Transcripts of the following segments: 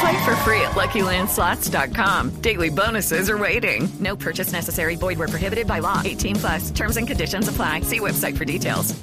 Play for free at LuckyLandSlots.com. Daily bonuses are waiting. No purchase necessary. Void where prohibited by law. 18 plus. Terms and conditions apply. See website for details.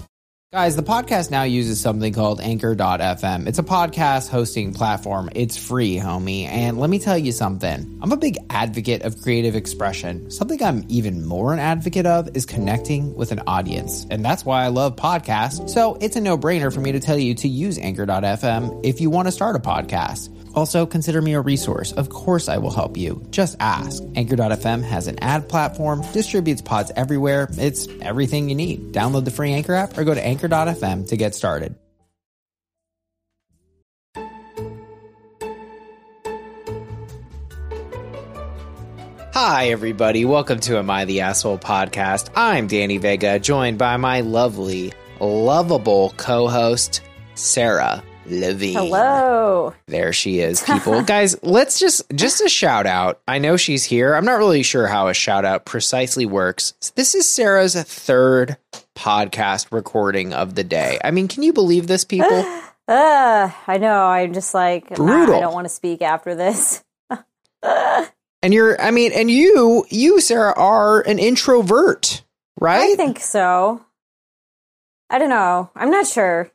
Guys, the podcast now uses something called Anchor.fm. It's a podcast hosting platform. It's free, homie. And let me tell you something. I'm a big advocate of creative expression. Something I'm even more an advocate of is connecting with an audience. And that's why I love podcasts. So it's a no brainer for me to tell you to use Anchor.fm if you want to start a podcast. Also, consider me a resource. Of course, I will help you. Just ask. Anchor.fm has an ad platform, distributes pods everywhere. It's everything you need. Download the free Anchor app or go to Anchor.fm to get started. Hi, everybody. Welcome to Am I the Asshole podcast. I'm Danny Vega, joined by my lovely, lovable co host, Sarah Levine. Hello. There she is, people. Guys, let's just just a shout out. I know she's here. I'm not really sure how a shout out precisely works. This is Sarah's third podcast recording of the day. I mean, can you believe this, people? Uh, I know. I'm just like, Brutal. I don't want to speak after this. And you're I mean, and you you Sarah are an introvert, right? I think so. I don't know. I'm not sure.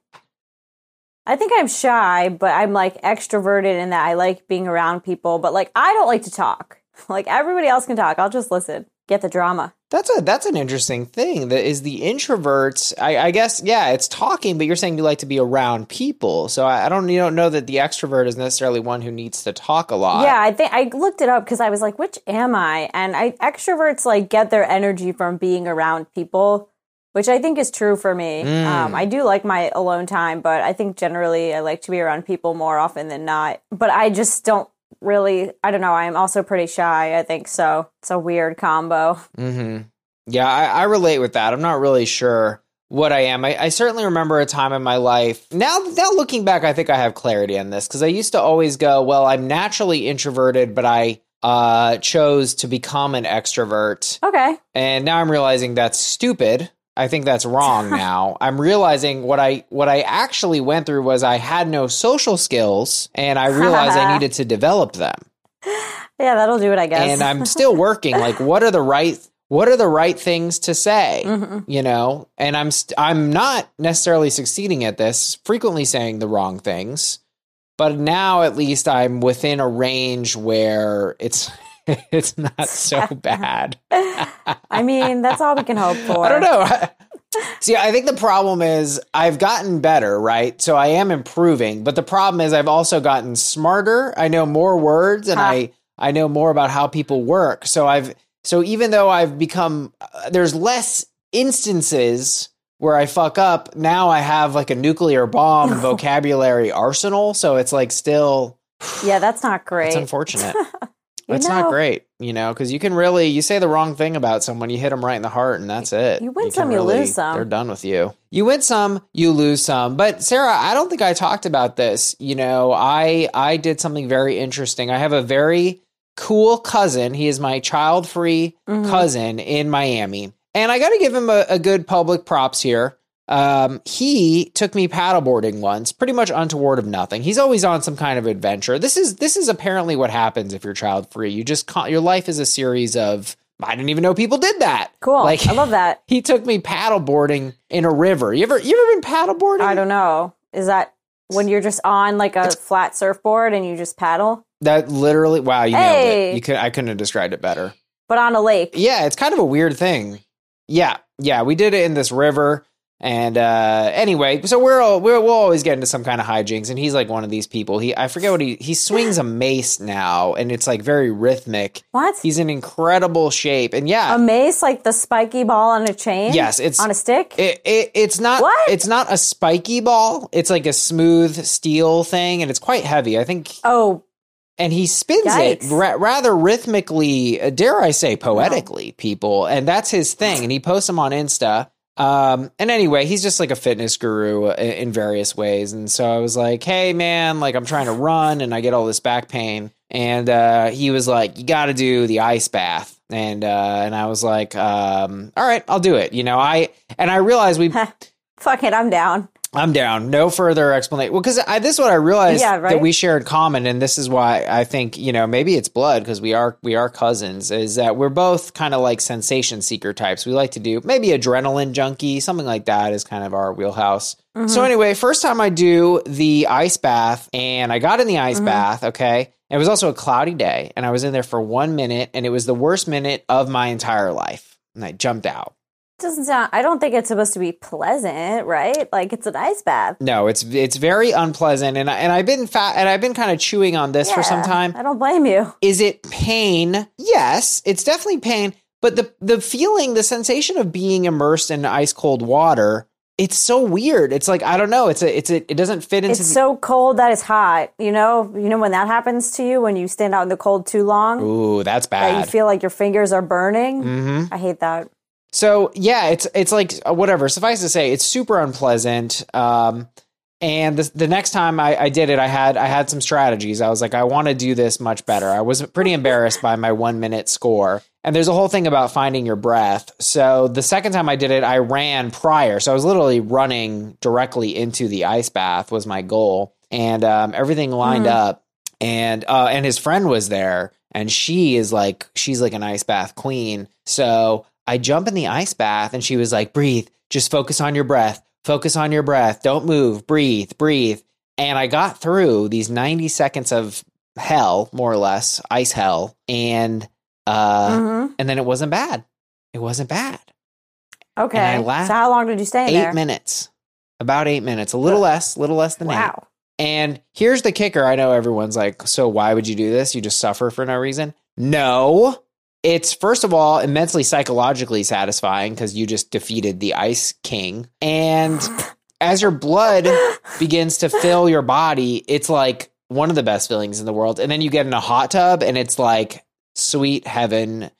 I think I'm shy, but I'm like extroverted in that I like being around people, but like I don't like to talk. Like everybody else can talk. I'll just listen. Get the drama. That's a that's an interesting thing. That is the introverts. I, I guess yeah, it's talking, but you're saying you like to be around people. So I, I don't you don't know that the extrovert is necessarily one who needs to talk a lot. Yeah, I think I looked it up because I was like, which am I? And I extroverts like get their energy from being around people, which I think is true for me. Mm. Um, I do like my alone time, but I think generally I like to be around people more often than not. But I just don't really. I don't know. I'm also pretty shy. I think so. It's a weird combo. hmm Yeah, I, I relate with that. I'm not really sure what I am. I, I certainly remember a time in my life. Now, now looking back, I think I have clarity on this because I used to always go, "Well, I'm naturally introverted, but I uh, chose to become an extrovert." Okay. And now I'm realizing that's stupid. I think that's wrong now. I'm realizing what I what I actually went through was I had no social skills and I realized I needed to develop them. Yeah, that'll do it. I guess. And I'm still working like what are the right what are the right things to say, Mhm. you know? And I'm st- I'm not necessarily succeeding at this, frequently saying the wrong things. But now at least I'm within a range where it's it's not so bad. I mean, that's all we can hope for. I don't know. See, I think the problem is I've gotten better, right? So I am improving, but the problem is I've also gotten smarter. I know more words and Huh. I I know more about how people work. So I've so even though I've become uh, there's less instances where I fuck up, now I have like a nuclear bomb vocabulary arsenal, so it's like still Yeah, that's not great. it's unfortunate. You it's know- not great, you know, because you can really you say the wrong thing about someone, you hit them right in the heart, and that's it. You win can some, you lose some. They're done with you. You win some, you lose some. But Sarah, I don't think I talked about this. You know, I I did something very interesting. I have a very cool cousin. He is my child free Mhm. cousin in Miami, and I got to give him a, a good public props here. Um, he took me paddleboarding once, pretty much untoward of nothing. He's always on some kind of adventure. This is this is apparently what happens if you're child free. You just con- your life is a series of I didn't even know people did that. Cool. Like I love that. he took me paddleboarding in a river. You ever you ever been paddleboarding? I don't know. Is that when you're just on like a flat surfboard and you just paddle, That literally wow, you nailed it. You could I couldn't have described it better. but on a lake? Yeah, it's kind of a weird thing. Yeah, yeah, we did it in this river, And uh, anyway, so we're, all, we're we'll always get into some kind of hijinks, and he's like one of these people. He I forget what he he swings a mace now, and it's like very rhythmic. What? He's in incredible shape, and yeah, A mace, like the spiky ball on a chain. Yes, it's on a stick. It, it it's not What? it's not a spiky ball. It's like a smooth steel thing, and it's quite heavy. I think. Oh, and he spins Yikes. it ra- rather rhythmically, uh, dare I say, poetically. People, and that's his thing. And he posts them on Insta. Um, and anyway, he's just like a fitness guru in, in various ways. And so I was like, "Hey, man, like I'm trying to run, and I get all this back pain." And uh, he was like, "You got to do the ice bath." And uh, and I was like, um, "All right, I'll do it." You know, I and I realized we. fuck it, I'm down. I'm down. No further explanation. Well, because this is what I realized Yeah, right? that we share in common, and this is why I think you know maybe it's blood because we are we are cousins. Is that we're both kind of like sensation seeker types. We like to do maybe adrenaline junkie, something like that is kind of our wheelhouse. Mm-hmm. So anyway, first time I do the ice bath, and I got in the Mm-hmm. ice bath. Okay, it was also a cloudy day, and I was in there for one minute, and it was the worst minute of my entire life, and I jumped out. Doesn't sound. I don't think it's supposed to be pleasant, right? Like it's an ice bath. No, it's it's very unpleasant, and I, and I've been fat, and I've been kind of chewing on this for some time. I don't blame you. Is it pain? Yes, it's definitely pain, but the the feeling, the sensation of being immersed in ice cold water, it's so weird. It's like I don't know. It's a it's a it doesn't fit into. It's the, so cold that it's hot. You know, you know when that happens to you when you stand out in the cold too long, Ooh, that's that you feel like your fingers are burning. hmm I hate that. So yeah, it's it's like uh, whatever. Suffice to say, it's super unpleasant. Um, and the, the next time I, I did it, I had I had some strategies. I was like, I want to do this much better. I was pretty embarrassed by my one minute score. And there's a whole thing about finding your breath. So the second time I did it, I ran prior. So I was literally running directly into the ice bath was my goal, and um, everything lined up. And uh, and his friend was there, and she is like she's like an ice bath queen. So I jump in the ice bath, and she was like, "Breathe, just focus on your breath. Focus on your breath. Don't move. Breathe, breathe." And I got through these 90 seconds of hell, more or less, ice hell, and uh, Mhm. and then it wasn't bad. It wasn't bad. Okay. I laughed. So how long did you stay Eight there? minutes, about eight minutes, a little less, little less than eight. Wow. And here's the kicker. I know everyone's like, so why would you do this? You just suffer for no reason. No. It's first of all immensely psychologically satisfying because you just defeated the Ice King. And as your blood begins to fill your body, it's like one of the best feelings in the world. And then you get in a hot tub and it's like sweet heaven,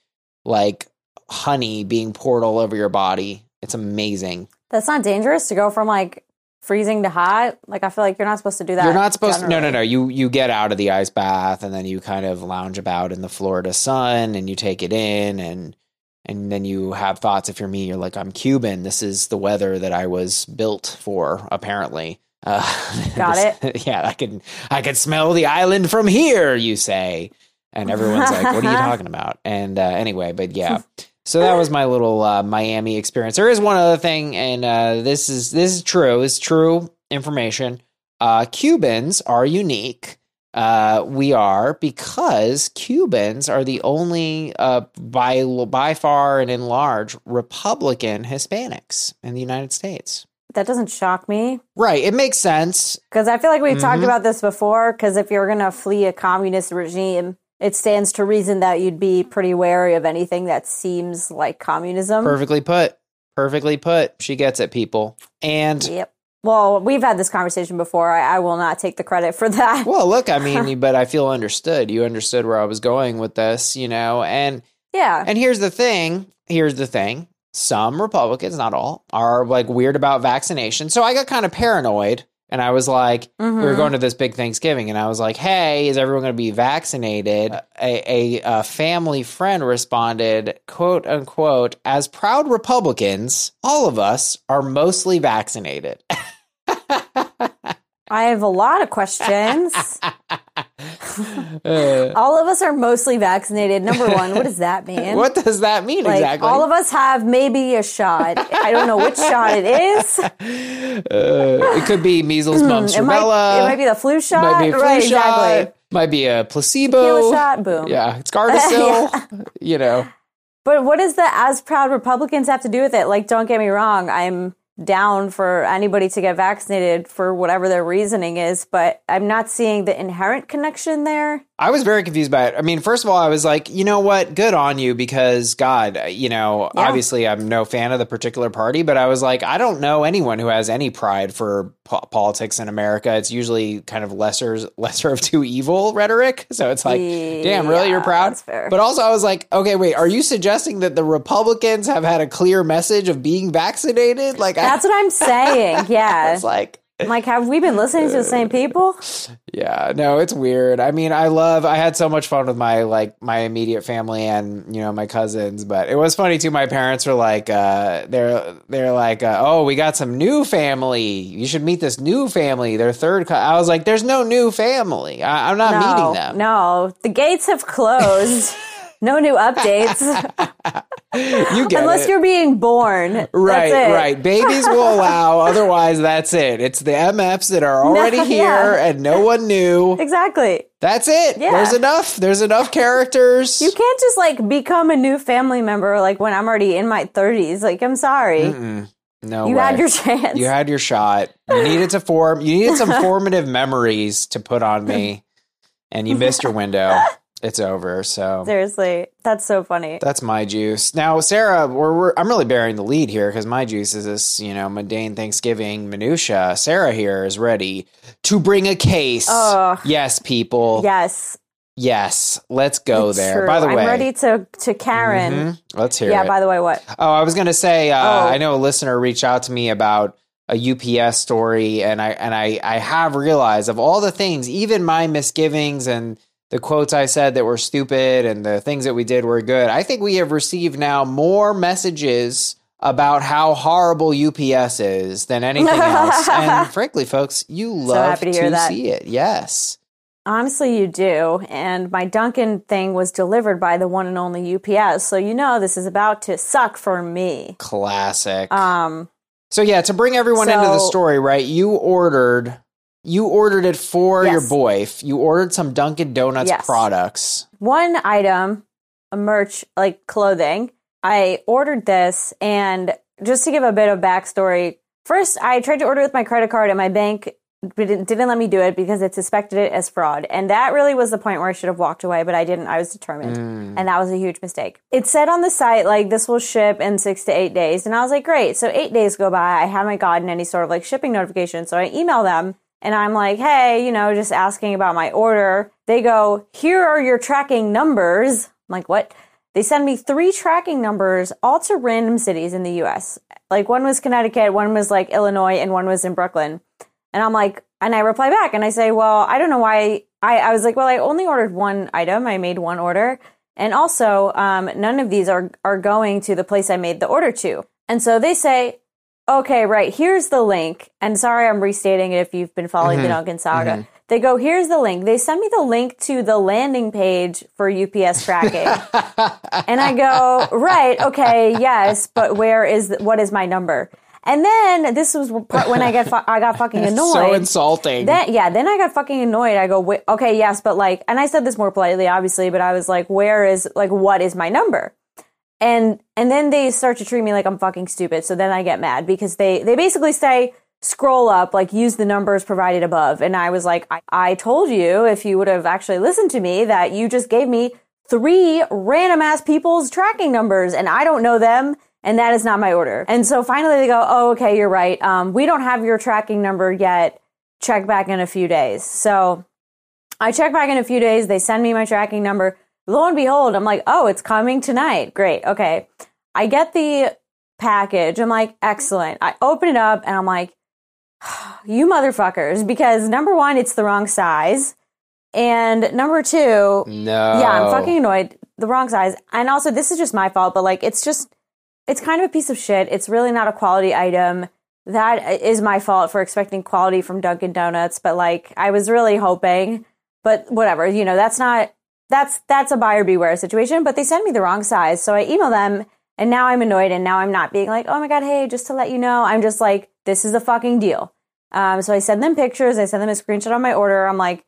like honey being poured all over your body. It's amazing. That's not dangerous to go from like freezing to hot. Like I feel like you're not supposed to do that. You're not supposed to. No, no, no. You you get out of the ice bath and then you kind of lounge about in the Florida sun and you take it in and and then you have thoughts. If you're me, you're like, I'm Cuban. This is the weather that I was built for. Apparently, uh, Got it. yeah, I can I can smell the island from here. You say, and everyone's like, What are you talking about? And uh, anyway, but yeah. So that was my little uh, Miami experience. There is one other thing, and uh, this is this is true. It's true information. Uh, Cubans are unique. Uh, we are because Cubans are the only uh, by by far and in large Republican Hispanics in the United States. That doesn't shock me Right. It makes sense. because I feel like we've talked Mhm. about this before. Because if you're gonna flee a communist regime, it stands to reason that you'd be pretty wary of anything that seems like communism. Perfectly put. Perfectly put. She gets it, people. And Yep. Well, we've had this conversation before. I, I will not take the credit for that. Well, look, I mean, but I feel understood. You understood where I was going with this, you know, and yeah. and here's the thing. Here's the thing. Some Republicans, not all, are like weird about vaccination. So I got kind of paranoid and I was like, we were Mhm. going to this big Thanksgiving and I was like, hey, is everyone going to be vaccinated? A, a, a family friend responded, quote unquote, as proud Republicans, all of us are mostly vaccinated. I have a lot of questions. Uh, all of us are mostly vaccinated. Number one, what does that mean? what does that mean Like exactly? all of us have maybe a shot. I don't know which shot it is. Uh, it could be measles, mumps, It might, rubella. it might be the flu shot. Might be a flu right, shot. exactly. Might be a placebo. Tequila shot, boom. Yeah, it's Gardasil. You know, But what does the as proud Republicans have to do with it? Like, don't get me wrong, I'm down for anybody to get vaccinated for whatever their reasoning is, but I'm not seeing the inherent connection there. I was very confused by it. I mean, first of all, I was like, you know what? Good on you because God, uh, you know, Yeah. obviously I'm no fan of the particular party, but I was like, I don't know anyone who has any pride for po- politics in America. It's usually kind of lesser lesser of two evil rhetoric. So it's like, damn, really you're proud? that's fair. But also I was like, okay, wait, are you suggesting that the Republicans have had a clear message of being vaccinated? Like I- That's what I'm saying. Yeah. it's like like, have we been listening to the same people? Yeah, no, it's weird. I mean, I love I had so much fun with my like my immediate family and, you know, my cousins, but it was funny too my parents were like uh they're they're like, uh, "Oh, we got some new family. You should meet this new family. Their third co-. I was like, "There's no new family. I, I'm not no, meeting them." No, the gates have closed. no new updates. You get Unless it. you're being born. That's Right, it. right. Babies will allow, otherwise that's it. It's the MFs that are already No, here yeah. and no one knew. Exactly. That's it. Yeah. There's enough. There's enough characters. You can't just like become a new family member like when I'm already in my 30s. Like, I'm sorry. no you way. had your chance. You had your shot. You needed to form. You needed some formative memories to put on me, and you missed your window. It's over. So Seriously. That's so funny. that's my juice. Now, Sarah, we're, we're I'm really bearing the lead here because my juice is this, you know, mundane Thanksgiving minutia. Sarah here is ready to bring a case. Ugh. Yes, people. yes. Yes. Let's go it's there. true. By the way, I'm ready to to Karen. Mhm. let's hear it. Yeah, it. by the way, what? Oh, I was gonna say, uh, Oh. I know a listener reached out to me about a UPS story, and I and I I have realized of all the things, even my misgivings and the quotes I said that were stupid and the things that we did were good. I think we have received now more messages about how horrible UPS is than anything else. and frankly, folks, you love happy to that. see it. Yes. Honestly, you do. And my Dunkin' thing was delivered by the one and only UPS. So you know this is about to suck for me. Classic. Um, So yeah, to bring everyone into the story, right? You ordered you ordered it for your boy. You ordered some Dunkin' Donuts Yes. products. one item, a merch like clothing. I ordered this, and just to give a bit of backstory, first I tried to order with my credit card, and my bank didn't, didn't let me do it because it suspected it as fraud. And that really was the point where I should have walked away, but I didn't. I was determined. Mm. And that was a huge mistake. It said on the site, like, this will ship in six to eight days. And I was like, great. So eight days go by. I haven't gotten any sort of like shipping notification. So I email them and I'm like, hey, you know, just asking about my order. They go, here are your tracking numbers. I'm like, what? They send me three tracking numbers, all to random cities in the US. Like one was Connecticut, one was like Illinois, and one was in Brooklyn. And I'm like, and I reply back and I say, well, I don't know why. I, I was like, well, I only ordered one item. I made one order. And also, um, none of these are, are going to the place I made the order to. And so they say, okay, right, here's the link. And sorry, I'm restating it if you've been following the mm-hmm. Dunkin' saga. Mm-hmm. They go, here's the link. They send me the link to the landing page for UPS tracking. and I go, right, okay, yes, but where is, what is my number? And then this was part when I get, fu- I got fucking annoyed. So insulting. Then yeah, then I got fucking annoyed. I go, okay, yes, but like, and I said this more politely, obviously, but I was like, where is like, what is my number? And and then they start to treat me like I'm fucking stupid. So then I get mad because they they basically say scroll up, like use the numbers provided above. And I was like, I, I told you if you would have actually listened to me that you just gave me three random ass people's tracking numbers and I don't know them and that is not my order. And so finally they go, oh, okay, you're right. Um, we don't have your tracking number yet. Check back in a few days. So I check back in a few days. They send me my tracking number. Lo and behold, I'm like, oh, it's coming tonight. Great. Okay. I get the package. I'm like, excellent. I open it up and I'm like, you motherfuckers, because number one, it's the wrong size. And number two, no. yeah, I'm fucking annoyed. The wrong size. And also, this is just my fault, but like, it's just, it's kind of a piece of shit. It's really not a quality item. That is my fault for expecting quality from Dunkin' Donuts, but like, I was really hoping, but whatever, you know, that's not, that's, that's a buyer beware situation, but they send me the wrong size. So I email them and now I'm annoyed and now I'm not being like, oh my God, hey, just to let you know, I'm just like, this is a fucking deal. Um, so I send them pictures. I send them a screenshot of my order. I'm like,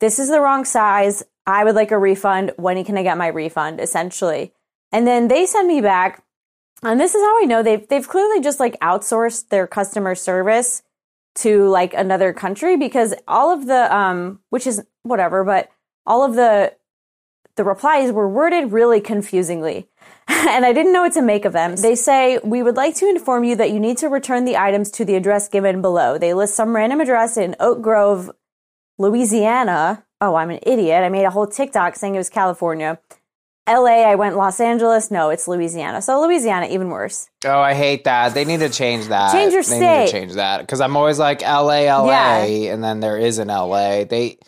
this is the wrong size. I would like a refund. When can I get my refund? Essentially. And then they send me back and this is how I know they've they've clearly just like outsourced their customer service to like another country because all of the um which is whatever, but all of the the replies were worded really confusingly. and I didn't know what to make of them. They say, We would like to inform you that you need to return the items to the address given below. They list some random address in Oak Grove, Louisiana. Oh, I'm an idiot. I made a whole TikTok saying it was California. LA, I went Los Angeles. No, it's Louisiana. So Louisiana, even worse. Oh, I hate that. They need to change that. Change your they state. Need to change that because I'm always like LA, LA, Yeah. and then there is an LA. They.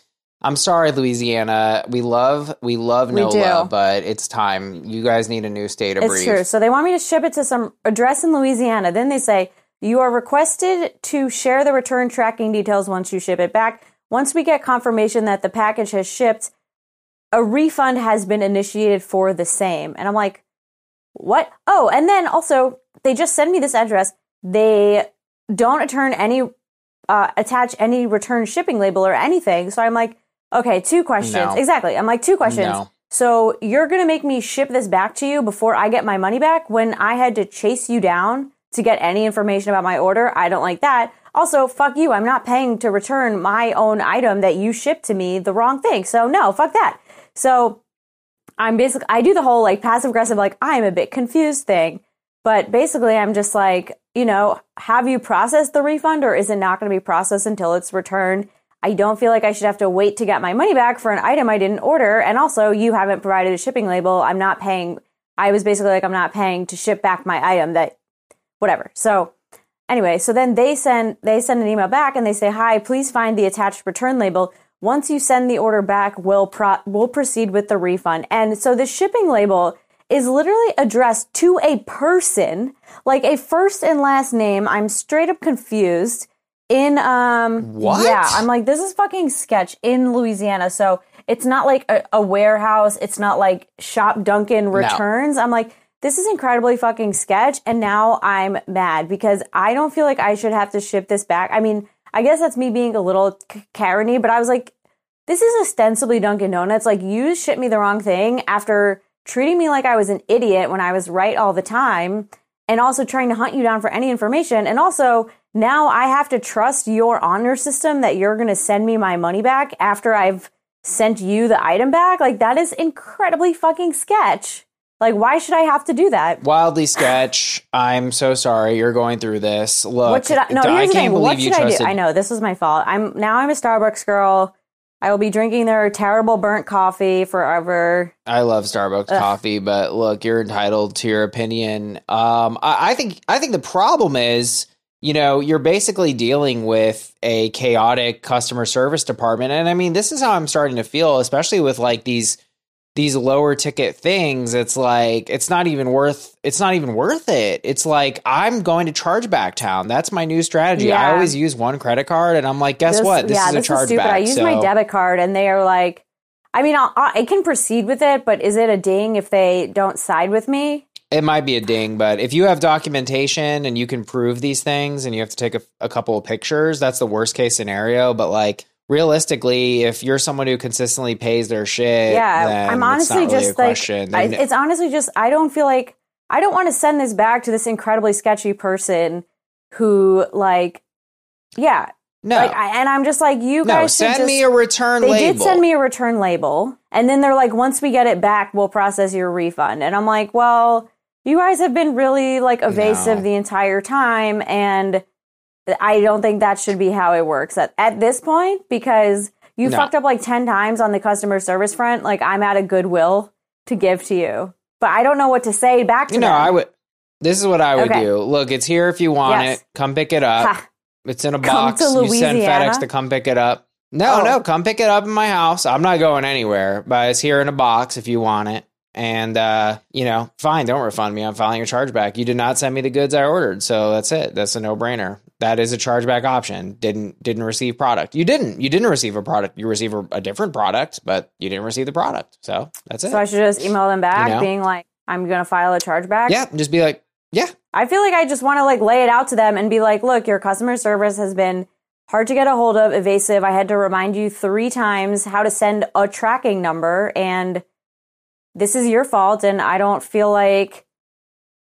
I'm sorry, Louisiana. We love we love We NOLA, do. but it's time. You guys need a new state of It's brief. true. So they want me to ship it to some address in Louisiana. Then they say, you are requested to share the return tracking details once you ship it back. Once we get confirmation that the package has shipped, a refund has been initiated for the same. And I'm like, what? Oh, and then also they just send me this address. They don't return any, uh, attach any return shipping label or anything. So I'm like, okay, two questions. No. Exactly. I'm like, two questions. No. So you're going to make me ship this back to you before I get my money back when I had to chase you down to get any information about my order? I don't like that. Also, fuck you. I'm not paying to return my own item that you shipped to me the wrong thing. So no, fuck that. So I'm basically, I do the whole like passive aggressive, like I'm a bit confused thing. But basically, I'm just like, you know, have you processed the refund or is it not going to be processed until it's returned? I don't feel like I should have to wait to get my money back for an item I didn't order. And also, you haven't provided a shipping label. I'm not paying. I was basically like, I'm not paying to ship back my item that, whatever. So, anyway, so then they send they send an email back and they say, "Hi, please find the attached return label. Once you send the order back, we'll pro- we'll proceed with the refund." And so the shipping label is literally addressed to a person, like a first and last name. I'm straight up confused. In um What? Yeah, I'm like this is fucking sketch in Louisiana. So it's not like a, a warehouse. It's not like Shop Dunkin' returns. I'm like this is incredibly fucking sketch. And now I'm mad because I don't feel like I should have to ship this back. I mean, I guess that's me being a little k- Karen-y, but I was like, this is ostensibly Dunkin' Donuts. Like, you shipped me the wrong thing after treating me like I was an idiot when I was right all the time, and also trying to hunt you down for any information. And also, now I have to trust your honor system that you're going to send me my money back after I've sent you the item back. Like, that is incredibly fucking sketch. Like, why should I have to do that? Wildly sketch. I'm so sorry you're going through this. Look, what should I? No, I can't believe What you I trusted. do? I know this was my fault. I'm now I'm a Starbucks girl. I will be drinking their terrible burnt coffee forever. I love Starbucks coffee, but look, you're entitled to your opinion. Um, I, I think I think the problem is, you know, you're basically dealing with a chaotic customer service department, and I mean, this is how I'm starting to feel, especially with like these these lower ticket things. It's like it's not even worth it's not even worth it. It's like I'm going to charge back Town. That's my new strategy. I always use one credit card, and I'm like, guess This- what? This yeah, is a this chargeback. I use so- my debit card, and they are like, I mean, I'll, I can proceed with it, but is it a ding if they don't side with me? It might be a ding, but if you have documentation and you can prove these things and you have to take a, a couple of pictures, that's the worst case scenario. But like realistically, if you're someone who consistently pays their shit, Yeah, I'm honestly really just like. I, it's honestly just I don't feel like I don't want to send this back to this incredibly sketchy person who like, yeah, no, like, I, and I'm just like, you no, guys should send just- me a return They label. did send me a return label, and then they're like, once we get it back, we'll process your refund. And I'm like, well, you guys have been really like evasive No. the entire time, and I don't think that should be how it works at, at this point because you No. fucked up like 10 times on the customer service front. Like, I'm at a goodwill to give to you, but I don't know what to say back to you know, them. I would. This is what I would Okay. do. Look, it's here if you want Yes. it. Come pick it up. Ha. It's in a box. You send FedEx to come pick it up. No, Oh. no, come pick it up in my house. I'm not going anywhere, but it's here in a box if you want it. And uh, you know, fine, don't refund me. I'm filing a chargeback. You did not send me the goods I ordered, so that's it. That's a no-brainer. That is a chargeback option. Didn't didn't receive product. You didn't. You didn't receive a product. You receive a, a different product, but you didn't receive the product. So that's it. so I should just email them back, You know? being like, I'm going to file a chargeback. yeah, just be like, yeah, I feel like I just want to like lay it out to them and be like, look, your customer service has been hard to get a hold of, evasive. I had to remind you three times how to send a tracking number, and this is your fault. And I don't feel like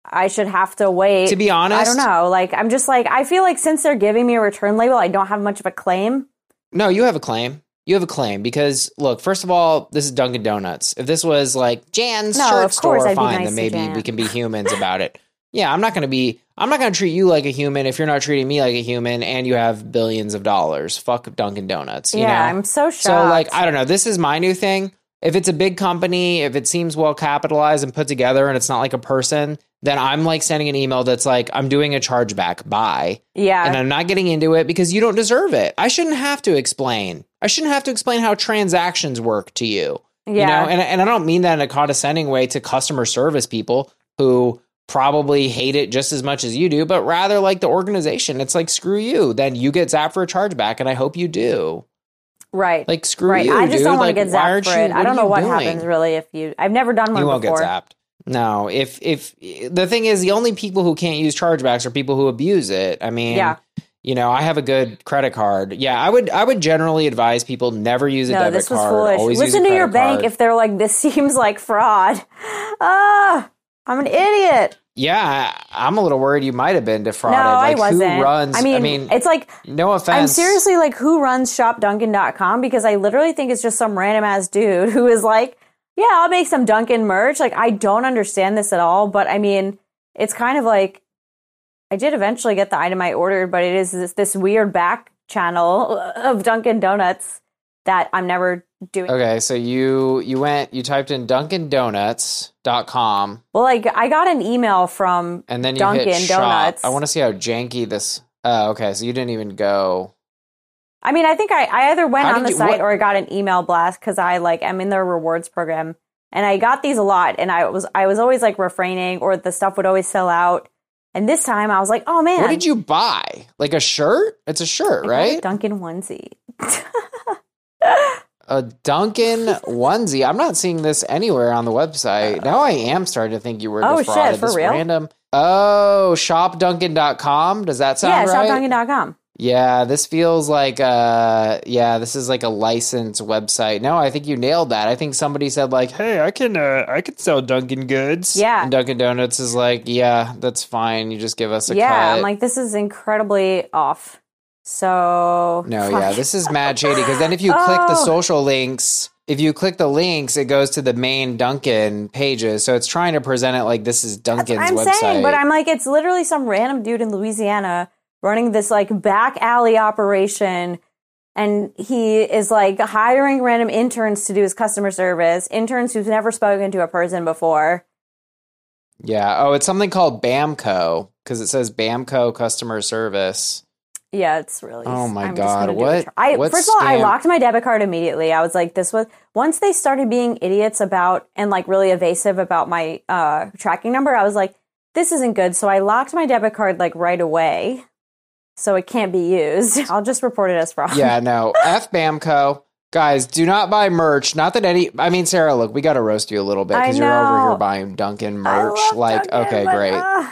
I should have to wait. To be honest- I don't know. Like, I'm just like, I feel like since they're giving me a return label, I don't have much of a claim. No, you have a claim. You have a claim because look, first of all, this is Dunkin' Donuts. If this was like Jan's No, shirt store, I'd fine, nice then maybe Jan. we can be humans about it. Yeah, I'm not going to be. I'm not going to treat you like a human if you're not treating me like a human, and you have billions of dollars. Fuck Dunkin' Donuts. You yeah, know? I'm so shocked. So like I don't know. This is my new thing. If it's a big company, if it seems well capitalized and put together, and it's not like a person, then I'm like sending an email that's like I'm doing a chargeback. Bye. yeah. And I'm not getting into it because you don't deserve it. I shouldn't have to explain. I shouldn't have to explain how transactions work to you. yeah. You know, and and I don't mean that in a condescending way to customer service people who probably hate it just as much as you do, but rather like the organization. It's like screw you. Then you get zapped for a chargeback, and I hope you do. Right. Like screw right. you. I just dude. don't want Like, to get why zapped aren't for you- it. I don't know what doing? happens really if you. I've never done one You won't before. get zapped. No, if if the thing is, the only people who can't use chargebacks are people who abuse it. I mean, Yeah. you know, I have a good credit card. Yeah, I would I would generally advise people never use a No, debit this was card. foolish. Always Listen to your bank card. if they're like, this seems like fraud. Ah, I'm an idiot. yeah, I- I'm a little worried you might have been defrauded. No, like I wasn't. who runs? I mean, it's like no offense. I'm seriously like, who runs shopdunkin.com? Because I literally think it's just some random ass dude who is like, yeah, I'll make some Dunkin' merch. Like, I don't understand this at all. But I mean, it's kind of like, I did eventually get the item I ordered, but it is this, this weird back channel of Dunkin' Donuts that I'm never doing. Okay, so you you went you typed in dunkindonuts.com Well, like, I got an email from and then you Dunkin' hit shop. Donuts. I want to see how janky this Oh, okay, so you didn't even go. I mean, I think I, I either went How on the you- site what- or I got an email blast because I like am in their rewards program and I got these a lot and I was I was always like refraining or the stuff would always sell out. And this time I was like, oh man, What did you buy? Like a shirt? It's a shirt, a right? Dunkin' onesie. A Dunkin' onesie. I'm not seeing this anywhere on the website. Now I am starting to think you were Oh, shit, defrauded. for this real? random. Oh, shopdunkin.com. Does that sound yeah, right? shopdunkin.com. Yeah, this feels like uh yeah, this is like a licensed website. No, I think you nailed that. I think somebody said like, "Hey, I can uh I can sell Dunkin' goods." Yeah. And Dunkin' Donuts is like, "Yeah, that's fine. You just give us a Yeah, cut." I'm like, this is incredibly off. So No, yeah, this is mad shady because then if you click the Oh. social links, if you click the links, it goes to the main Dunkin' pages. So it's trying to present it like this is Dunkin's I'm website. saying, but I'm like, it's literally some random dude in Louisiana running this like back alley operation. And he is like hiring random interns to do his customer service, interns who've never spoken to a person before. yeah. Oh, it's something called Bamco because it says Bamco customer service. Yeah, it's really. Oh my I'm God, gonna do a what- I, what first of all, I locked my debit card immediately. I was like, this was once they started being idiots about and like really evasive about my uh, tracking number. I was like, this isn't good. So I locked my debit card like right away, so it can't be used. I'll just report it as fraud. Yeah, no. F Bamco. Guys, do not buy merch. Not that any. I mean, Sarah, look, we got to roast you a little bit because you're over here buying Dunkin' I merch. like, Dunkin', okay, great. uh,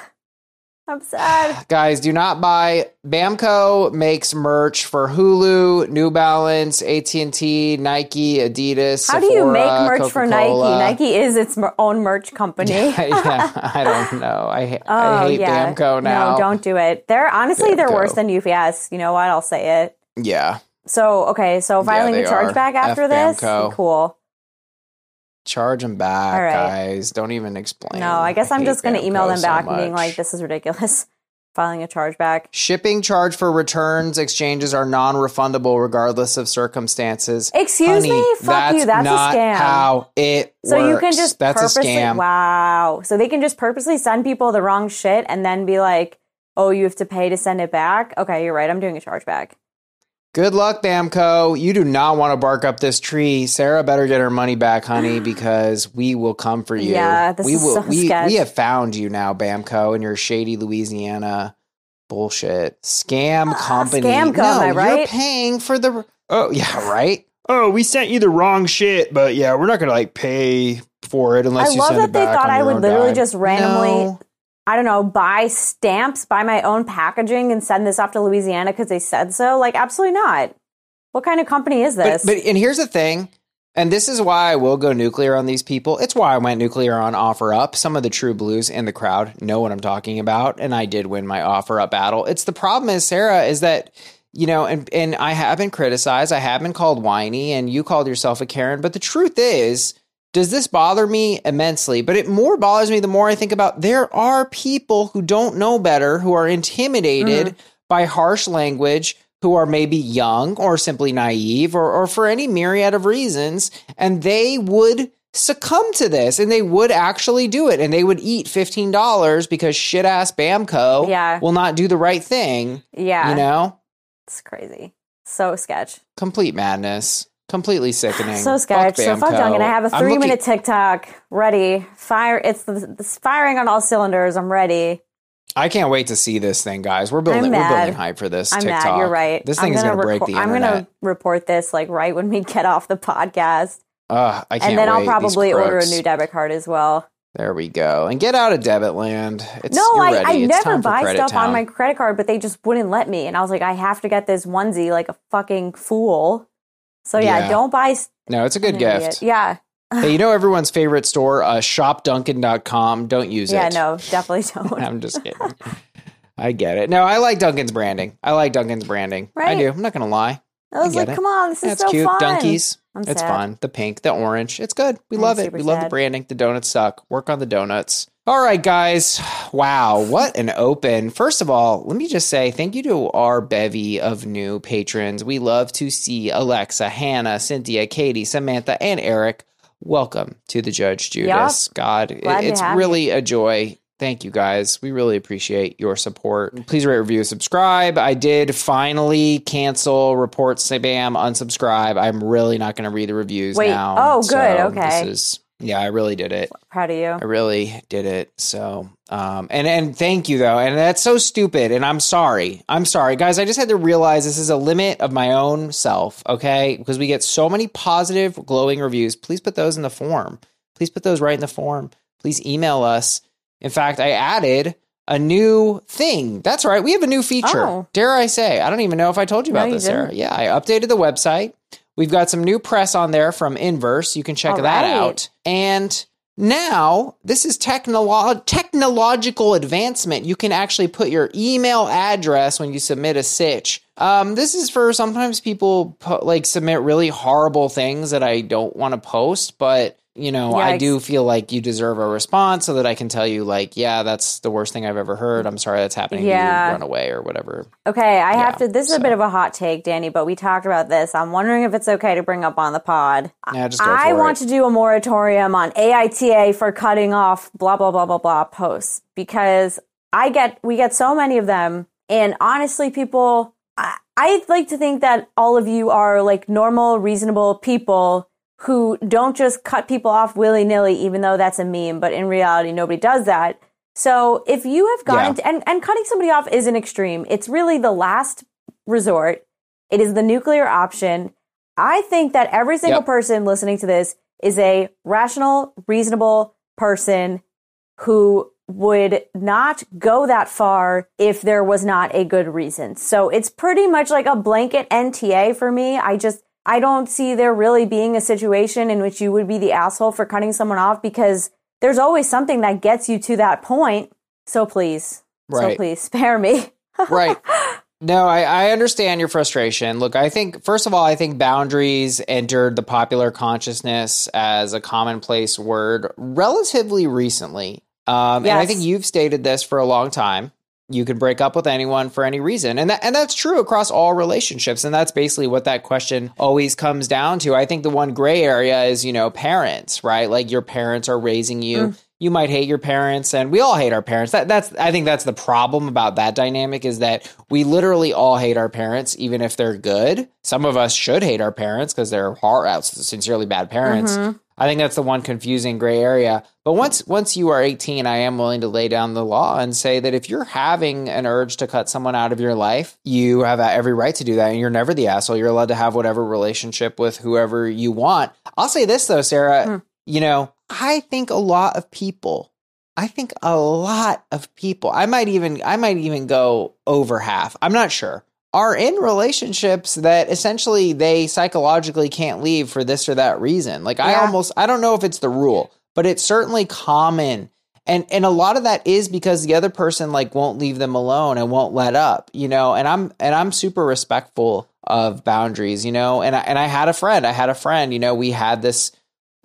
I'm sad. Guys, do not buy. Bamco makes merch for Hulu, New Balance, AT and T, Nike, Adidas. How do you make merch for Nike? Coca-Cola. Nike is its own merch company. yeah, I don't know. I, Oh I hate yeah, Bamco now. no, don't do it. They're honestly they're worse than UPS. You know what? I'll say it. Yeah, So okay, so filing they a chargeback after F this, Bamco. cool. Charge them back, right. guys. Don't even explain. No, I guess I'm just going to email them back and being like, "This is ridiculous." Filing a charge back. Shipping charge for returns exchanges are non-refundable regardless of circumstances. Excuse Honey, me? Fuck you, that's a scam. How it So works. you can just that's purposely a scam. wow. So they can just purposely send people the wrong shit and then be like, "Oh, you have to pay to send it back." Okay, you're right. I'm doing a chargeback. Good luck, Bamco. You do not want to bark up this tree. Sarah better get her money back, honey, because we will come for you. Yeah, this we is will. so we sketch. we have found you now, Bamco, in your shady Louisiana bullshit scam company. Scamco, no, am I You're paying for the. Oh yeah, right. Oh, we sent you the wrong shit, but yeah, we're not gonna like pay for it unless I you love send that it they back thought on I would literally dime. just randomly, No. I don't know, buy stamps, buy my own packaging, and send this off to Louisiana because they said so. Like, absolutely not. What kind of company is But, this? but and here's the thing. And this is why I will go nuclear on these people. It's why I went nuclear on offer up. Some of the true blues in the crowd know what I'm talking about, and I did win my offer up battle. It's the problem is Sarah is that you know, and and I have been criticized. I have been called whiny, and you called yourself a Karen. But the truth is, does this bother me immensely? But it more bothers me the more I think about there are people who don't know better, who are intimidated Mm-hmm. by harsh language, who are maybe young or simply naive or, or for any myriad of reasons, and they would succumb to this and they would actually do it and they would eat $15 because shit ass Bamco Yeah. will not do the right thing. Yeah. You know? It's crazy. So sketch. Complete madness. Completely sickening. So sketch. So fuck Bamco. Dunkin'. I have a three looking- minute TikTok ready. Fire. It's, the, it's firing on all cylinders. I'm ready. I can't wait to see this thing, guys. We're building we're building hype for this I'm TikTok. mad. You're right. This I'm thing is gonna gonna break the internet. I'm gonna report this like right when we get off the podcast, Ugh, I can't and then I'll probably order a new debit card as well. There we go. And get out of debit land. It's, no, I. I It's never buy stuff on my credit card, but they just wouldn't let me, and I was like, I have to get this onesie like a fucking fool. So yeah, Yeah. don't buy. No, it's a good gift. idiot. Yeah, hey, you know everyone's favorite store, uh, shopdunkin.com. Don't use yeah, it. Yeah, no, definitely don't. I'm just kidding. I get it. No, I like Dunkin's branding. I like Dunkin's branding. I do. I'm not going to lie. I was get like, it. come on, this is That's so cute. fun. Donkeys. I'm it's sad. fun. The pink, the orange. It's good. We I'm love it. We love the branding. The donuts suck. Work on the donuts. All right, guys. Wow. What an open. First of all, let me just say thank you to our bevy of new patrons. We love to see Alexa, Hannah, Cynthia, Katie, Samantha, and Eric. Welcome to the Judge Judas. God, it- Glad it's have you. really a joy. Thank you guys. We really appreciate your support. Please rate, review, subscribe. I did finally cancel, report spam, unsubscribe. I'm really not going to read the reviews Wait. now. Oh, good. So Okay. This is yeah, I really did it. Proud of you. I really did it. So, um, and and thank you though. And that's so stupid. And I'm sorry. I'm sorry, guys. I just had to realize this is a limit of my own self. Okay, because we get so many positive, glowing reviews. Please put those in the form. Please put those right in the form. Please email us. In fact, I added a new thing. That's right. We have a new feature. Oh. Dare I say? I don't even know if I told you about you this, Sarah. Yeah, I updated the website. We've got some new press on there from Inverse. You can check All that right. out. And now this is technolo- technological advancement. You can actually put your email address when you submit a sitch. Um, this is for sometimes people po- like submit really horrible things that I don't want to post, but you know, I do feel like you deserve a response so that I can tell you, like, yeah, that's the worst thing I've ever heard. I'm sorry that's happening to Yeah. you. Run away or whatever. Okay, I have to. This is a bit of a hot take, Danny, but we talked about this. I'm wondering if it's okay to bring up on the pod. Yeah, just go I want it. to do a moratorium on AITA for cutting off blah blah blah blah blah posts because I get we get so many of them, and honestly, people, I, I like to think that all of you are like normal, reasonable people who don't just cut people off willy nilly, even though that's a meme. But in reality, nobody does that. So if you have gone Yeah. and, and cutting somebody off is an extreme, it's really the last resort. It is the nuclear option. I think that every single Yep. person listening to this is a rational, reasonable person who would not go that far if there was not a good reason. So it's pretty much like a blanket NTA for me. I just, I don't see there really being a situation in which you would be the asshole for cutting someone off because there's always something that gets you to that point. So please, so please spare me. right. No, I, I understand your frustration. Look, I think, first of all, I think boundaries entered the popular consciousness as a commonplace word relatively recently. Um, And I think you've stated this for a long time. You can break up with anyone for any reason. And that, and that's true across all relationships. And that's basically what that question always comes down to. I think the one gray area is, you know, parents, right? Like your parents are raising you. Mm. You might hate your parents, and we all hate our parents. That, that's I think that's the problem about that dynamic is that we literally all hate our parents, even if they're good. Some of us should hate our parents because they're hard, uh, sincerely bad parents. Mm-hmm. I think that's the one confusing gray area. But once once you are 18, I am willing to lay down the law and say that if you're having an urge to cut someone out of your life, you have every right to do that, and you're never the asshole. You're allowed to have whatever relationship with whoever you want. I'll say this though, Sarah. Hmm. You know, I think a lot of people. I think a lot of people. I might even I might even go over half. I'm not sure. Are in relationships that essentially they psychologically can't leave for this or that reason. Like I Yeah. almost I don't know if it's the rule, but it's certainly common. And and a lot of that is because the other person like won't leave them alone and won't let up, you know. And I'm and I'm super respectful of boundaries, you know. And I, and I had a friend, I had a friend, you know, we had this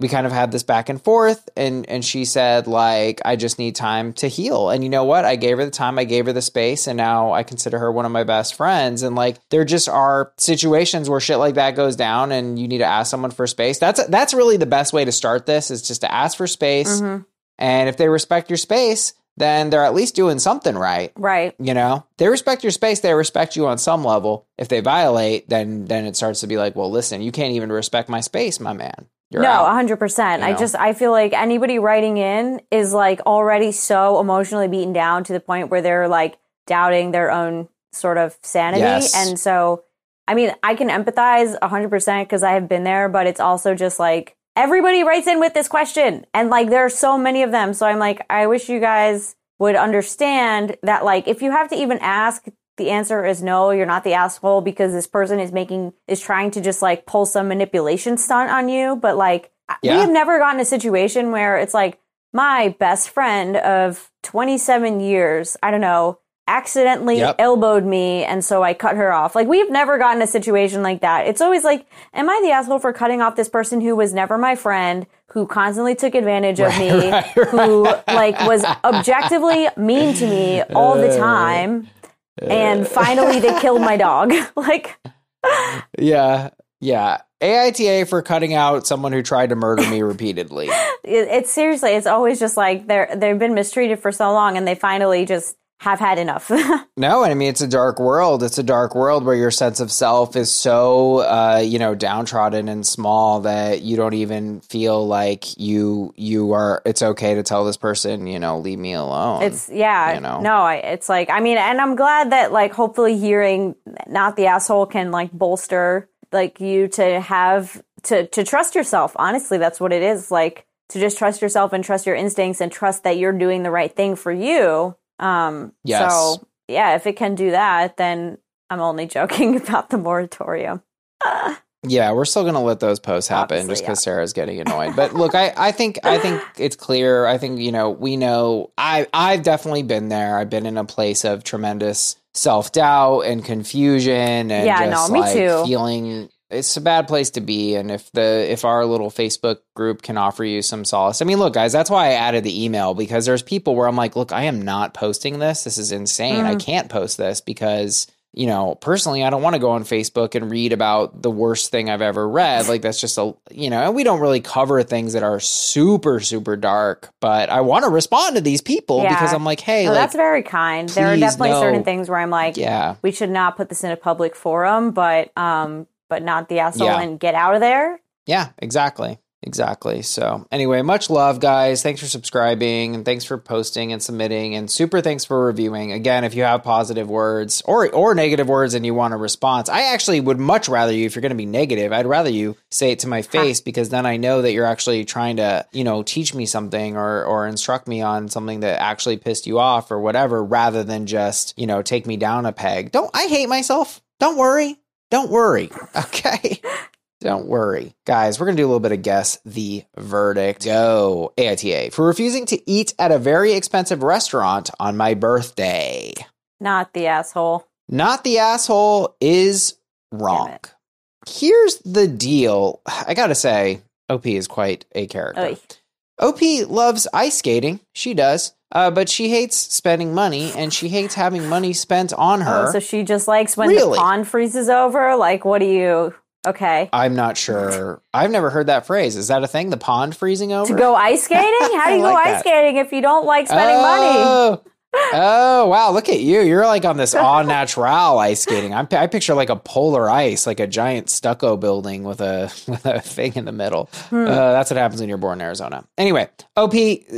we kind of had this back and forth and and she said like I just need time to heal. And you know what? I gave her the time, I gave her the space and now I consider her one of my best friends and like there just are situations where shit like that goes down and you need to ask someone for space. That's that's really the best way to start this is just to ask for space. Mhm. And if they respect your space, then they're at least doing something right. Right. You know, they respect your space. They respect you on some level. If they violate, then then it starts to be like, well, listen, you can't even respect my space, my man. No, out. hundred percent. You I know? just I feel like anybody writing in is like already so emotionally beaten down to the point where they're like doubting their own sort of sanity. Yes. And so, I mean, I can empathize hundred percent because I have been there, but it's also just like everybody writes in with this question, and like there are so many of them. So I'm like, I wish you guys would understand that like if you have to even ask the answer is no you're not the asshole because this person is making is trying to just like pull some manipulation stunt on you. But like we have never gotten a situation where it's like my best friend of 27 years i don't know accidentally Yep. elbowed me and so i cut her off. Like we've never gotten a situation like that. It's always like am i the asshole for cutting off this person who was never my friend who constantly took advantage of me who like was objectively mean to me all the uh, time and uh, finally they killed my dog like Yeah. Yeah. AITA for cutting out someone who tried to murder me repeatedly. it, it's seriously it's always just like they're they've been mistreated for so long and they finally just have had enough No, and I mean it's a dark world. It's a dark world where your sense of self is so uh, you know, downtrodden and small that you don't even feel like you you are it's okay to tell this person, you know, leave me alone. it's yeah you know. no I, it's like i mean and i'm glad that like hopefully hearing not the asshole can like bolster like you to have to to trust yourself honestly that's what it is like to just trust yourself and trust your instincts and trust that you're doing the right thing for you um Yes. so yeah if it can do that then i'm only joking about the moratorium Yeah, we're still gonna let those posts happen Obviously, just because Sarah's getting annoyed. But look, I, I think I think it's clear. I think you know we know. I I've definitely been there. I've been in a place of tremendous self doubt and confusion and Yeah, just no, me like too. feeling it's a bad place to be. And if the if our little Facebook group can offer you some solace, I mean, look, guys, that's why I added the email because there's people where I'm like, look, I am not posting this. This is insane. I Mm. can't post this because you know, personally, I don't want to go on Facebook and read about the worst thing I've ever read. Like that's just a, you know, and we don't really cover things that are super, super dark. But I want to respond to these people Yeah. because I'm like, hey, No, like, that's very kind. There are definitely no. certain things where I'm like, yeah, we should not put this in a public forum, but um, but not the asshole Yeah. and get out of there. yeah, exactly. Exactly. So, anyway, much love, guys. Thanks for subscribing and thanks for posting and submitting and super thanks for reviewing. Again, if you have positive words or or negative words and you want a response, I actually would much rather you if you're going to be negative, I'd rather you say it to my face because then I know that you're actually trying to, you know, teach me something or or instruct me on something that actually pissed you off or whatever rather than just, you know, take me down a peg. Don't I hate myself. Don't worry. Don't worry. Okay. Don't worry. Guys, we're going to do a little bit of guess the verdict. Go. AITA for refusing to eat at a very expensive restaurant on my birthday. Not the asshole. Not the asshole is wrong. Here's the deal. I got to say, OP is quite a character. Oy. OP loves ice skating. She does. Uh, but she hates spending money and she hates having money spent on her. Oh, so she just likes when Really? the pond freezes over. Like, what do you? Okay. I'm not sure. I've never heard that phrase. Is that a thing? The pond freezing over? To go ice skating? How do you go like ice that. skating if you don't like spending money? Oh, wow! Look at you. You're like on this all natural ice skating. I'm, I picture like a polar ice, like a giant stucco building with a with a thing in the middle. Hmm. Uh, that's what happens when you're born in Arizona. Anyway, OP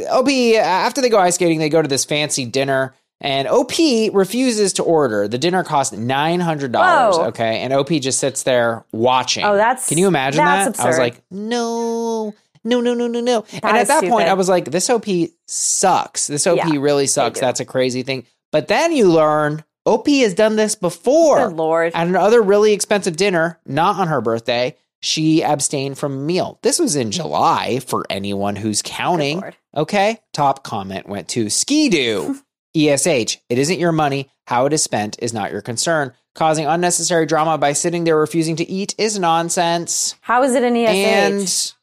OP after they go ice skating, they go to this fancy dinner. And OP refuses to order. The dinner costs nine hundred dollars. Okay, and OP just sits there watching. Oh, that's- Can you imagine that's that? I was like, no, no, no, no, no, no. and at that point. I was like, this OP sucks. This OP Yeah, really sucks. That's a crazy thing. But then you learn OP has done this before. Good lord. At another really expensive dinner, not on her birthday, she abstained from a meal. This was in July for anyone who's counting. Okay. Top comment went to Ski-Doo. ESH, it isn't your money. How it is spent is not your concern. Causing unnecessary drama by sitting there refusing to eat is nonsense. How is it an ESH and,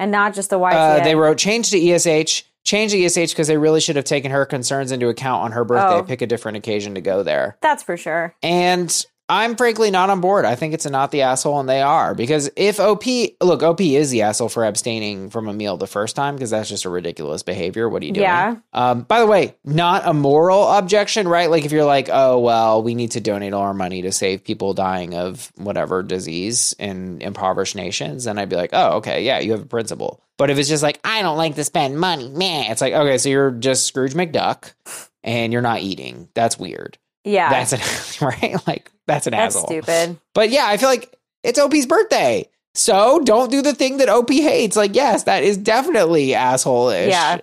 And not just the YTA? uh, they wrote change to ESH. Change to ESH because they really should have taken her concerns into account on her birthday. Oh. Pick a different occasion to go there. That's for sure. And I'm frankly not on board. I think it's a not the asshole, and they are. Because if OP, look, OP is the asshole for abstaining from a meal the first time, because that's just a ridiculous behavior. What are you doing? Yeah. Um, by the way, not a moral objection, right? Like if you're like, oh, well, we need to donate all our money to save people dying of whatever disease in impoverished nations, then I'd be like, oh, okay, yeah, you have a principle. But if it's just like, I don't like to spend money, man, it's like, okay, so you're just Scrooge McDuck and you're not eating. That's weird. Yeah. That's an right. Like that's an That's asshole. stupid. But yeah, I feel like it's OP's birthday, so don't do the thing that OP hates. Like, yes, that is definitely asshole-ish. Yeah.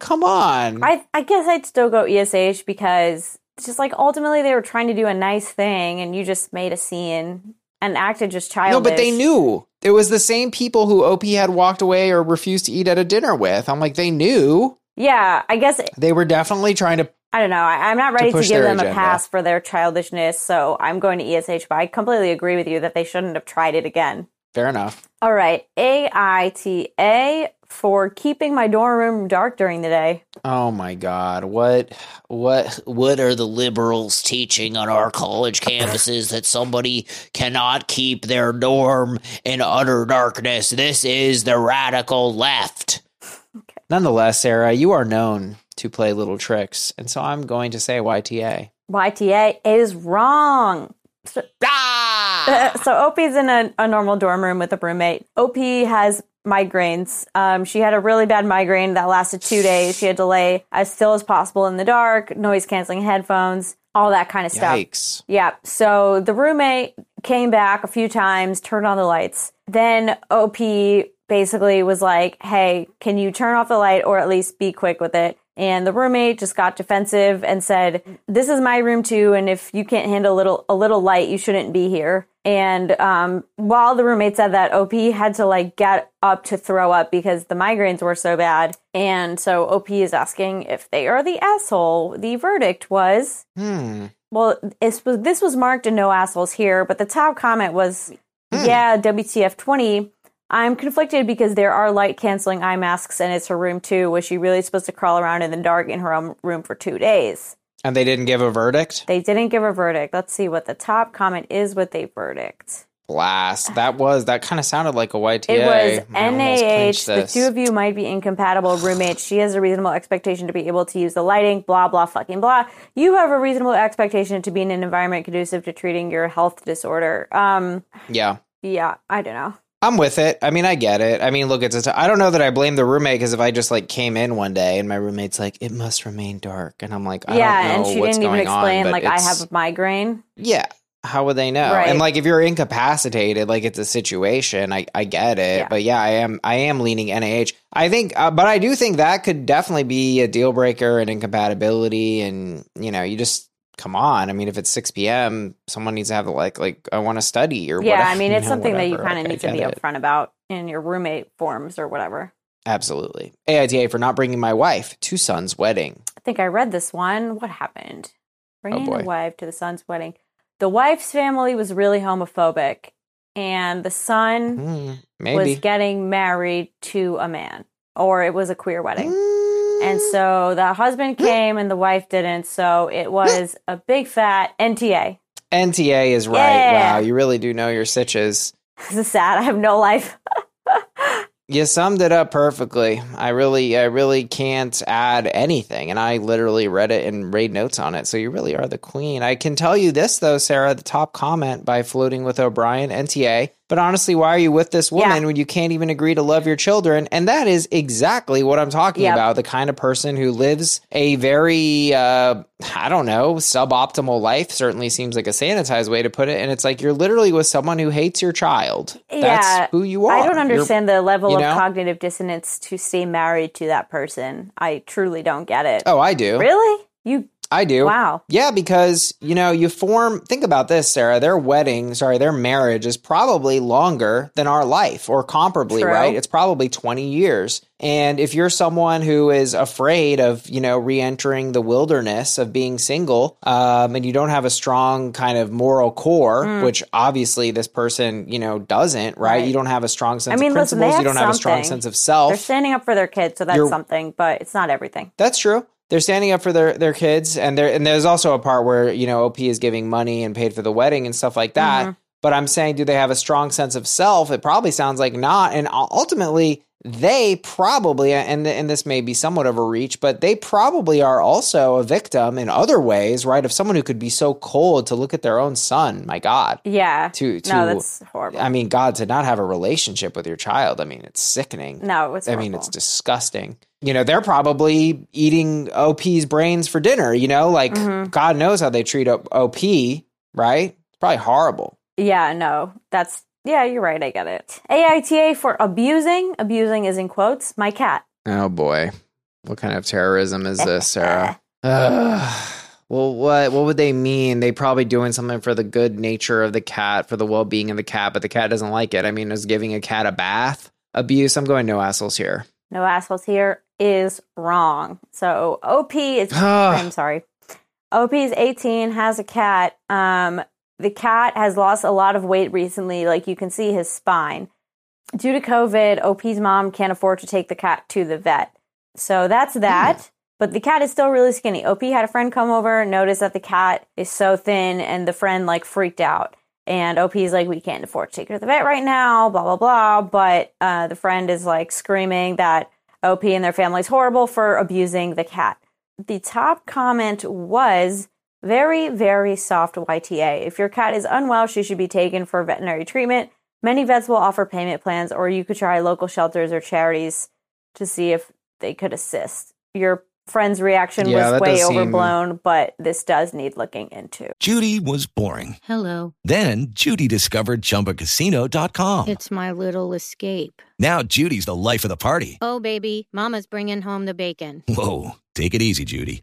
come on. I I guess I'd still go ESH because it's just like ultimately they were trying to do a nice thing and you just made a scene and acted just childish. no, but they knew it was the same people who OP had walked away or refused to eat at a dinner with. I'm like, they knew. Yeah, I guess They were definitely trying to. I don't know. I, I'm not ready to, push give them a pass for their childishness, so I'm going to ESH. But I completely agree with you that they shouldn't have tried it again. Fair enough. All right, AITA for keeping my dorm room dark during the day. Oh my God! What? What? What are the liberals teaching on our college campuses that somebody cannot keep their dorm in utter darkness? This is the radical left. Nonetheless, Sarah, you are known to play little tricks, and so I'm going to say YTA. YTA is wrong. So, Ah! so OP's in a, a normal dorm room with a roommate. Opie has migraines. Um, she had a really bad migraine that lasted two days. She had to lay as still as possible in the dark, noise canceling headphones, all that kind of stuff. Yikes! Yeah. So the roommate came back a few times, turned on the lights. Then OP basically was like, hey, can you turn off the light or at least be quick with it? And the roommate just got defensive and said, "This is my room too, and if you can't handle a little a little light, you shouldn't be here." And um, while the roommate said that, OP had to like get up to throw up because the migraines were so bad. And so OP is asking if they are the asshole. The verdict was Hmm. well, it's, this was marked a no assholes here, but the top comment was, yeah, WTF 20. I'm conflicted because there are light canceling eye masks and it's her room too. Was she really supposed to crawl around in the dark in her own room for two days? And they didn't give a verdict. They didn't give a verdict. Let's see what the top comment is with a verdict. Blast! That was that kind of sounded like a YTA. It was NAH. The two of you might be incompatible roommates. She has a reasonable expectation to be able to use the lighting, blah, blah, fucking blah. You have a reasonable expectation to be in an environment conducive to treating your health disorder. Um, Yeah. yeah, I don't know. I'm with it. I mean, I get it. I mean, look, it's a t- I don't know that I blame the roommate because if I just like came in one day and my roommate's like, it must remain dark, and I'm like, I yeah, don't know and she didn't even going on, explain like I have a migraine. Yeah, how would they know? Right. And like, if you're incapacitated, like it's a situation. I I get it, Yeah. but yeah, I am I am leaning NAH. I think, uh, but I do think that could definitely be a deal breaker and incompatibility, and you know, you just. Come on! I mean, if it's six p.m., someone needs to have like, like I want to study or Yeah, whatever, I mean you it's know, something that you kind of Like, need to be it. upfront about in your roommate forms or whatever. Absolutely. AITA for not bringing my wife to son's wedding. I think I read this one. What happened? Bringing Oh, boy. wife to the son's wedding. The wife's family was really homophobic, and the son Hmm, was getting married to a man, or it was a queer wedding. And so the husband came and the wife didn't. So it was a big fat NTA. NTA is right. Yeah. Wow, you really do know your sitches. This is sad. I have no life. You summed it up perfectly. I really, I really can't add anything, and I literally read it and made notes on it. So you really are the queen. I can tell you this though, Sarah. The top comment by floating with O'Brien, NTA. But honestly, why are you with this woman Yeah. when you can't even agree to love your children? And that is exactly what I'm talking Yep. about. The kind of person who lives a very, uh, I don't know, suboptimal life. Certainly seems like a sanitized way to put it. And it's like you're literally with someone who hates your child. That's yeah, who you are. I don't You're- understand the level you of cognitive dissonance to stay married to that person. I truly don't get it. Oh, I do. Really? You I do. Wow. Yeah, because, you know, you form, think about this, Sarah. Their wedding, sorry, their marriage is probably longer than our life or comparably, True. right? It's probably 20 years. And if you're someone who is afraid of, you know, re entering the wilderness of being single, um, and you don't have a strong kind of moral core, Mm. which obviously this person, you know, doesn't, right? Right. You don't have a strong sense I mean, of principles. have you don't have a strong sense of self. They're standing up for their kids, so that's You're- something, but it's not everything. That's true. They're standing up for their their kids, and there and there's also a part where you know OP is giving money and paid for the wedding and stuff like that. Mhm. But I'm saying, do they have a strong sense of self? It probably sounds like not, and ultimately they probably and and this may be somewhat of a reach, but they probably are also a victim in other ways, right? Of someone who could be so cold to look at their own son. My God. Yeah. To to no, that's horrible. I mean, God, to not have a relationship with your child. I mean, it's sickening. no, it's I horrible. mean, it's disgusting. You know, they're probably eating OP's brains for dinner, you know, like Mhm. God knows how they treat O- OP, right? It's probably horrible. Yeah, no, that's yeah, you're right. I get it. AITA for abusing. Abusing is in quotes. My cat. Oh boy. What kind of terrorism is this, Sarah? Ugh. well, what what would they mean? They probably doing something for the good nature of the cat, for the well-being of the cat, but the cat doesn't like it. I mean, is giving a cat a bath abuse? I'm going no assholes here. No assholes here is wrong. So OP is. I'm sorry. OP is 18, has a cat. Um, the cat has lost a lot of weight recently. Like you can see his spine. Due to COVID, OP's mom can't afford to take the cat to the vet. So that's that. But the cat is still really skinny. OP had a friend come over, notice that the cat is so thin, and the friend like freaked out. And OP's like, we can't afford to take her to the vet right now, blah, blah, blah. But uh, the friend is like screaming that OP and their family's horrible for abusing the cat. The top comment was very, very soft YTA. If your cat is unwell, she should be taken for veterinary treatment. Many vets will offer payment plans, or you could try local shelters or charities to see if they could assist. Your friend's reaction Yeah, was way does seem- overblown, but this does need looking into. Judy was boring. Hello. Then Judy discovered ChumbaCasino.com. It's my little escape. Now Judy's the life of the party. Oh, baby, Mama's bringing home the bacon. Whoa, take it easy, Judy.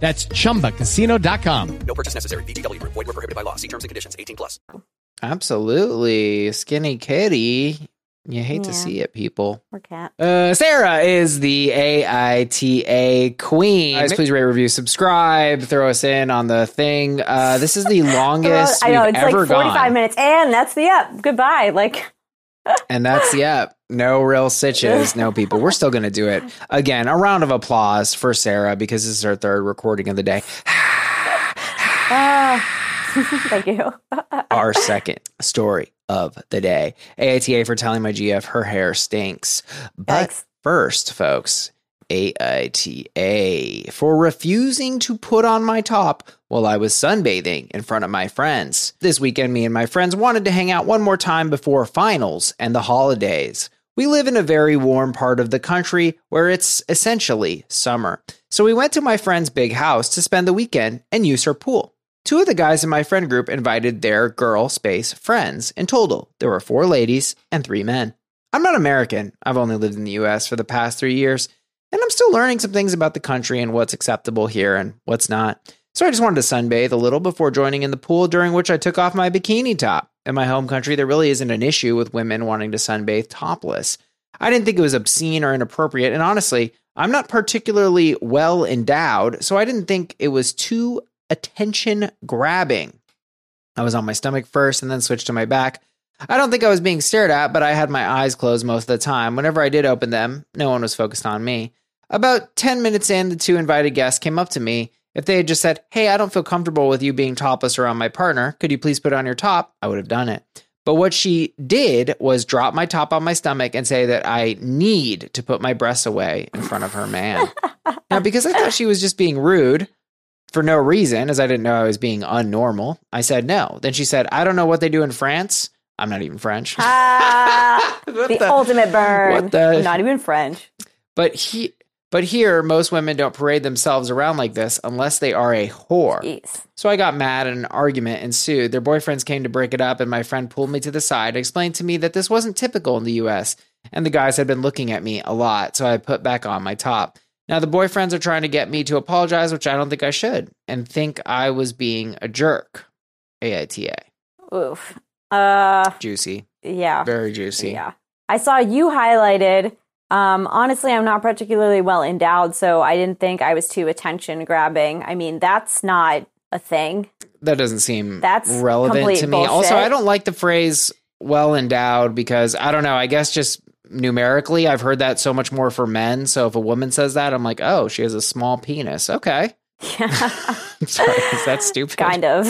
That's chumbacasino.com. No purchase necessary. VGW Group. Void where prohibited by law. See terms and conditions. 18 plus. Absolutely. Skinny kitty. You hate to see it, people. Poor cat. Uh, Sarah is the AITA queen. Guys, please rate, review, subscribe, throw us in on the thing. Uh, this is the longest I know we've it's ever like 45 gone. minutes, and that's the up. Goodbye. Like, And that's, yeah, no real sitches, no people. We're still going to do it. Again, a round of applause for Sarah because this is her third recording of the day. ah, thank you. Our second story of the day. AITA for telling my GF her hair stinks. But first, folks, AITA for refusing to put on my top while I was sunbathing in front of my friends. This weekend, me and my friends wanted to hang out one more time before finals and the holidays. We live in a very warm part of the country where it's essentially summer. So we went to my friend's big house to spend the weekend and use her pool. Two of the guys in my friend group invited their girl space friends. In total, there were four ladies and three men. I'm not American. I've only lived in the US for the past three years, and I'm still learning some things about the country and what's acceptable here and what's not. So I just wanted to sunbathe a little before joining in the pool, during which I took off my bikini top. In my home country, there really isn't an issue with women wanting to sunbathe topless. I didn't think it was obscene or inappropriate, and honestly, I'm not particularly well endowed, so I didn't think it was too attention grabbing. I was on my stomach first and then switched to my back. I don't think I was being stared at, but I had my eyes closed most of the time. Whenever I did open them, no one was focused on me. About 10 minutes in, the two invited guests came up to me. If they had just said, Hey, I don't feel comfortable with you being topless around my partner. Could you please put on your top? I would have done it. But what she did was drop my top on my stomach and say that I need to put my breasts away in front of her man. now, because I thought she was just being rude for no reason, as I didn't know I was being unnormal, I said no. Then she said, I don't know what they do in France. I'm not even French. Ah, the, the- ultimate burn. what the- Not even French. But he but here most women don't parade themselves around like this unless they are a whore. Jeez. So I got mad and an argument ensued. Their boyfriends came to break it up and my friend pulled me to the side, and explained to me that this wasn't typical in the US and the guys had been looking at me a lot, so I put back on my top. Now the boyfriends are trying to get me to apologize, which I don't think I should, and think I was being a jerk. AITA. Oof. Uh, Juicy. yeah. Very juicy. Yeah. I saw you highlighted. Um, honestly, I'm not particularly well endowed, so I didn't think I was too attention grabbing. I mean, that's not a thing. that doesn't seem That's relevant to me. bullshit. Also, I don't like the phrase well endowed because I don't know. I guess just numerically, I've heard that so much more for men. So if a woman says that, I'm like, oh, she has a small penis. Okay. I'm sorry. Is that stupid? Kind of.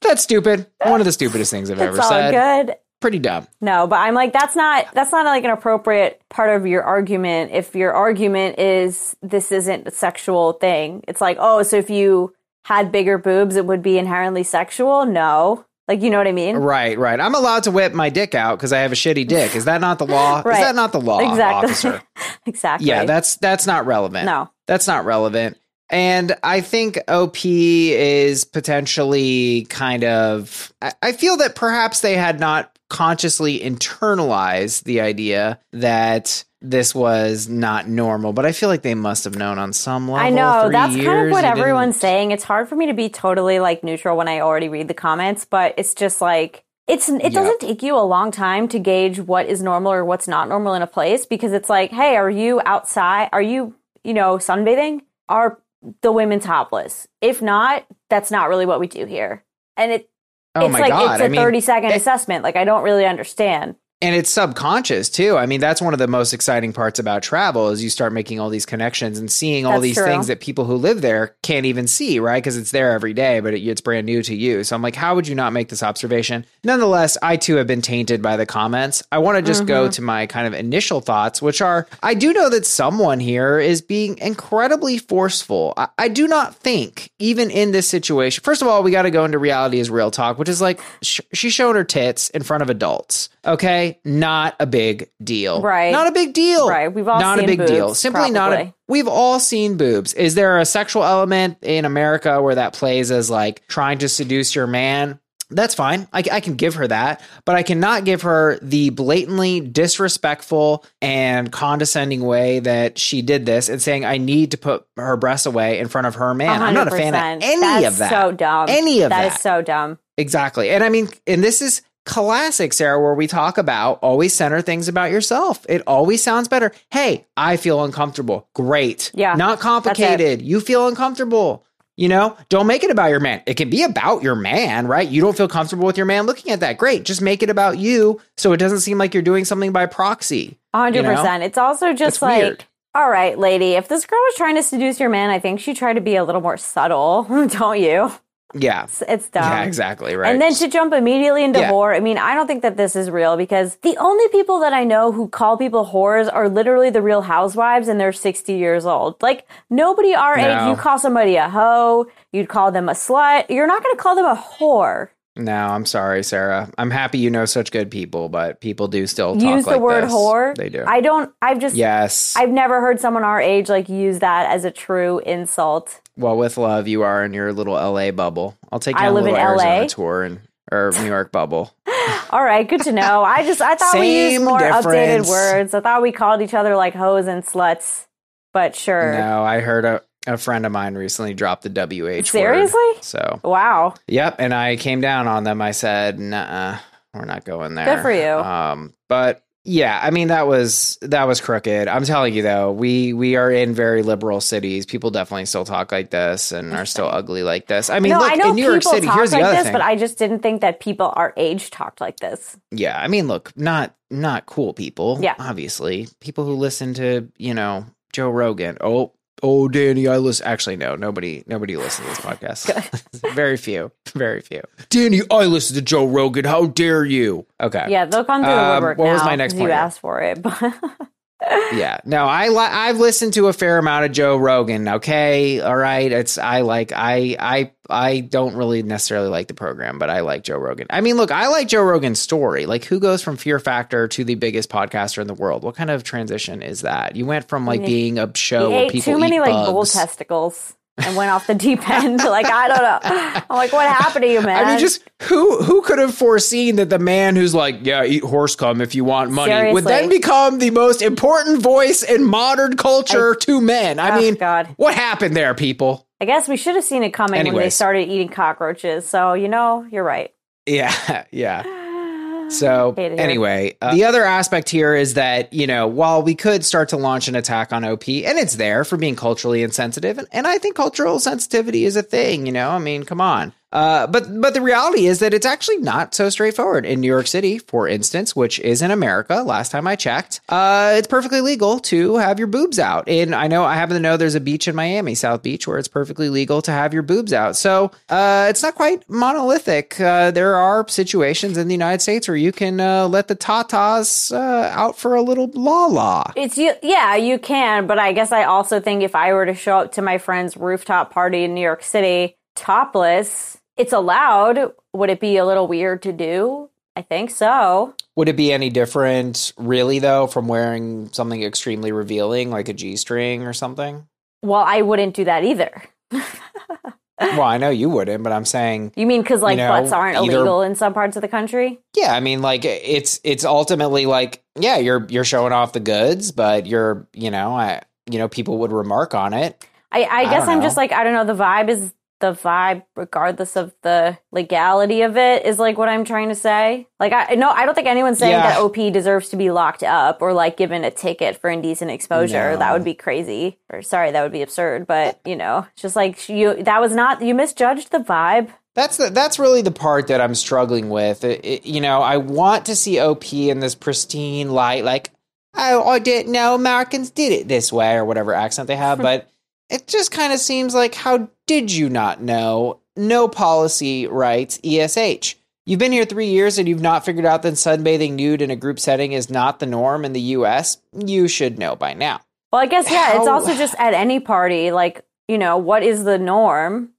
That's stupid. One of the stupidest things I've It's ever all said. good. Pretty dumb. No, but I'm like, that's not that's not like an appropriate part of your argument. If your argument is this isn't a sexual thing, it's like, oh, so if you had bigger boobs, it would be inherently sexual. No, like you know what I mean? Right, right. I'm allowed to whip my dick out because I have a shitty dick. Is that not the law? Right. Is that not the law, Exactly. officer? exactly. Yeah, that's that's not relevant. No. That's not relevant. And I think OP is potentially kind of I, I feel that perhaps they had not consciously internalized the idea that this was not normal, but I feel like they must have known on some level. I know that's kind of what didn't- everyone's saying. It's hard for me to be totally like neutral when I already read the comments, but it's just like it's it doesn't take you a long time to gauge what is normal or what's not normal in a place because it's like, hey, are you outside? Are you you know sunbathing? Are the women topless? If not, that's not really what we do here. And it Oh it's like God, it's a I mean, thirty second assessment. Like I don't really understand. And it's subconscious too. I mean, that's one of the most exciting parts about travel is you start making all these connections and seeing all That's these true. things that people who live there can't even see, right? Because it's there every day, but it, it's brand new to you. So I'm like, how would you not make this observation? Nonetheless, I too have been tainted by the comments. I want to just go Mm-hmm. to my kind of initial thoughts, which are I do know that someone here is being incredibly forceful. I, I do not think, even in this situation, first of all, we got to go into reality as real talk, which is like sh- she's showing her tits in front of adults. Okay, not a big deal. Right. Not a big deal. Right. We've all not seen a big deal. boobs, Simply not a. We've all seen boobs. Is there a sexual element in America where that plays as like trying to seduce your man? That's fine. I, I can give her that, but I cannot give her the blatantly disrespectful and condescending way that she did this and saying, I need to put her breasts away in front of her man. I'm not a fan of any That's of that. So dumb. Any of that. That is so dumb. Exactly. And I mean, and this is classic, Sarah, where we talk about always center things about yourself. It always sounds better. Hey, I feel uncomfortable. Great. Yeah, Not complicated. You feel uncomfortable. You know, don't make it about your man. It can be about your man, right? You don't feel comfortable with your man looking at that. Great. Just make it about you so it doesn't seem like you're doing something by proxy. A hundred you know? It's also just It's like, weird. all right, lady, if this girl was trying to seduce your man, I think she tried to be a little more subtle, don't you? Yeah. It's, it's dumb. Yeah, exactly. Right. And then to jump immediately into Yeah. whore, I mean, I don't think that this is real because the only people that I know who call people whores are literally the real housewives and they're 60 years old. Like, nobody our No. age, you call somebody a hoe, you'd call them a slut. You're not going to call them a whore. No, I'm sorry, Sarah. I'm happy you know such good people, but people do still talk Use the like word this. whore. They do. I don't, I've just, yes. I've never heard someone our age like use that as a true insult. Well, with love, you are in your little LA bubble. I'll take you I on a live in little Arizona LA. tour and or New York bubble. All right, good to know. I just I thought we used more difference. updated words. I thought we called each other like hoes and sluts, but sure. No, I heard a, a friend of mine recently dropped the WH word. Seriously? So, Wow. yep. And I came down on them. I said, nah, we're not going there. Good for you. Um, but yeah, I mean that was that was crooked. I'm telling you though, we we are in very liberal cities. People definitely still talk like this and are still ugly like this. I mean, no, look I know in New York City. Here's the like other this, thing. but I just didn't think that people our age talked like this. Yeah, I mean, look, not not cool people. Yeah. obviously, people who listen to you know Joe Rogan. Oh, oh, Danny, I listen. Actually, no, nobody, nobody listens to this podcast. very few, very few. Danny, I listen to Joe Rogan. How dare you? Okay. Yeah, they'll come through the Um, woodwork what now. was my next point You asked for it, but yeah. No i li- i've listened to a fair amount of joe rogan okay? All right? It's i like i i i don't really necessarily like the program but i like joe rogan. I mean look i like joe rogan's story. Like who goes from fear factor to the biggest podcaster in the world? What kind of transition is that? You went from like being a show he where people too many like bugs. bull testicles and went off the deep end. like I don't know. I'm like, what happened to you, man? I mean, just who who could have foreseen that the man who's like, yeah, eat horse cum if you want money, would then become the most important voice in modern culture to men? I Oh, mean, God. what happened there, people? I guess we should have seen it coming when they started eating cockroaches. So you know, you're right. Yeah, yeah. So Hate it here. anyway, uh, the other aspect here is that you know while we could start to launch an attack on OP, and it's there for being culturally insensitive, and, and I think cultural sensitivity is a thing. You know, I mean, come on. Uh, but but the reality is that it's actually not so straightforward in New York City, for instance, which is in America. Last time I checked, uh, it's perfectly legal to have your boobs out. And I know I happen to know there's a beach in Miami, South Beach, where it's perfectly legal to have your boobs out. So uh, it's not quite monolithic. Uh, there are situations in the United States where you can uh, let the tatas out for a little la la. It's yeah, you can, but I guess I also think if I were to show up to my friend's rooftop party in New York City topless, it's allowed. Would it be a little weird to do? I think so. Would it be any different, really, though, from wearing something extremely revealing like a G string or something? Well, I wouldn't do that either. well, I know you wouldn't, but I'm saying You mean because like You know, butts aren't either- illegal in some parts of the country? Yeah, I mean, like it's it's ultimately like yeah, you're you're showing off the goods, but you're you know I you know people would remark on it. I, I I guess I'm just like I don't know. The vibe is the vibe, regardless of the legality of it, is like what I'm trying to say. Like I no, I don't think anyone's saying Yeah. that OP deserves to be locked up or like given a ticket for indecent exposure. No. That would be crazy. Or sorry, that would be absurd. But you know, just like you. That was not you misjudged the vibe. That's the, that's really the part that I'm struggling with. It- it- you know, I want to see OP in this pristine light, like oh, I didn't know Americans did it this way or whatever accent they have, but it just kind of seems like how did you not know? No policy writes ESH. You've been here three years and you've not figured out that sunbathing nude in a group setting is not the norm in the U.S. You should know by now. Well, I guess yeah. It's also just at any party. Like you know, what is the norm?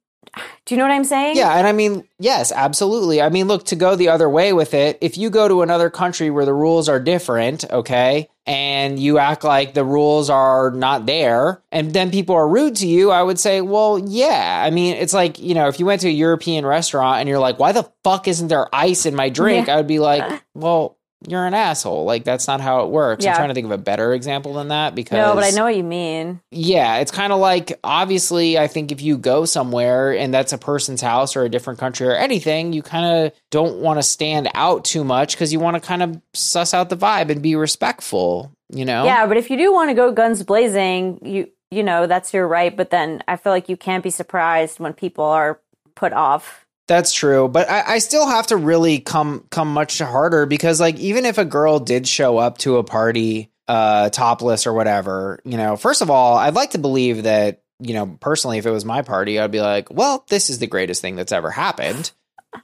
Do you know what I'm saying? Yeah, and I mean, yes, absolutely. I mean, look, to go the other way with it, if you go to another country where the rules are different, okay, and you act like the rules are not there, and then people are rude to you, I would say, well, yeah. I mean, it's like, you know, if you went to a European restaurant and you're like, why the fuck isn't there ice in my drink? Yeah. I would be like, well, you're an asshole. Like, that's not how it works. Yeah. I'm trying to think of a better example than that because. No, but I know what you mean. Yeah, it's kind of like obviously, I think if you go somewhere and that's a person's house or a different country or anything, you kind of don't want to stand out too much because you want to kind of suss out the vibe and be respectful, you know? Yeah, but if you do want to go guns blazing, you you know that's your right. But then I feel like you can't be surprised when people are put off. That's true, but I, I still have to really come come much harder because like even if a girl did show up to a party uh topless or whatever, you know, first of all, I'd like to believe that, you know, personally if it was my party, I'd be like, well, this is the greatest thing that's ever happened.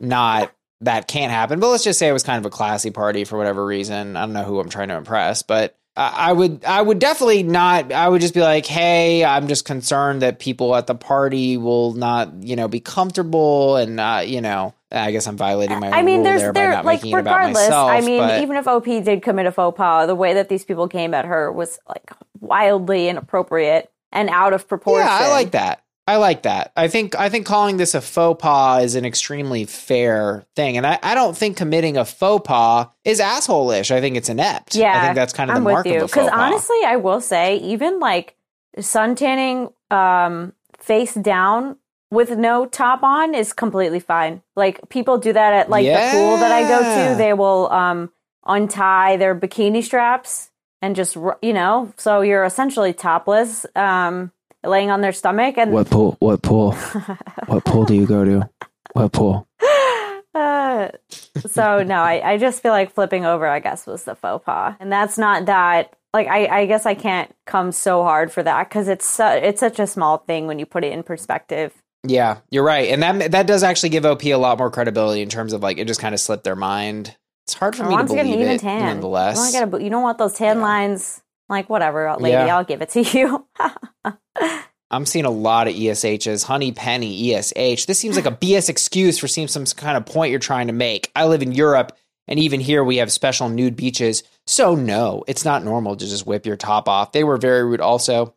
Not that can't happen, but let's just say it was kind of a classy party for whatever reason. I don't know who I'm trying to impress, but I I would, I would definitely not. I would just be like, "Hey, I'm just concerned that people at the party will not, you know, be comfortable, and uh, you know, I guess I'm violating my. I mean, rule there's there by there not like making it about regardless. myself. I mean, but- even if OP did commit a faux pas, the way that these people came at her was like wildly inappropriate and out of proportion. Yeah, I like that. I like that. I think I think calling this a faux pas is an extremely fair thing, and I, I don't think committing a faux pas is asshole-ish. I think it's inept. Yeah, I think that's kind of I'm the mark with you. of pas. honestly, I will say, even like suntanning um, face down with no top on is completely fine. Like people do that at like the pool that I go to. They will um, untie their bikini straps and just you know, so you're essentially topless, um, laying on their stomach and What pool? What pool? what pool do you go to? What pool? Uh, so no, I, I just feel like flipping over, I guess, was the faux pas. And that's not that like I, I guess I can't come so hard for that because it's su- it's such a small thing when you put it in perspective. Yeah, you're right, and that that does actually give OP a lot more credibility in terms of like it just kind of slipped their mind. It's hard for I me to want to get an believe even it, tan. nonetheless. You, wanna get a, you don't want those tan lines. Like whatever, lady, Yeah. I'll give it to you. I'm seeing a lot of ESHs. Honey Penny, ESH. This seems like a BS excuse for seeing some kind of point you're trying to make. I live in Europe, and even here we have special nude beaches. So, no, it's not normal to just whip your top off. They were very rude also,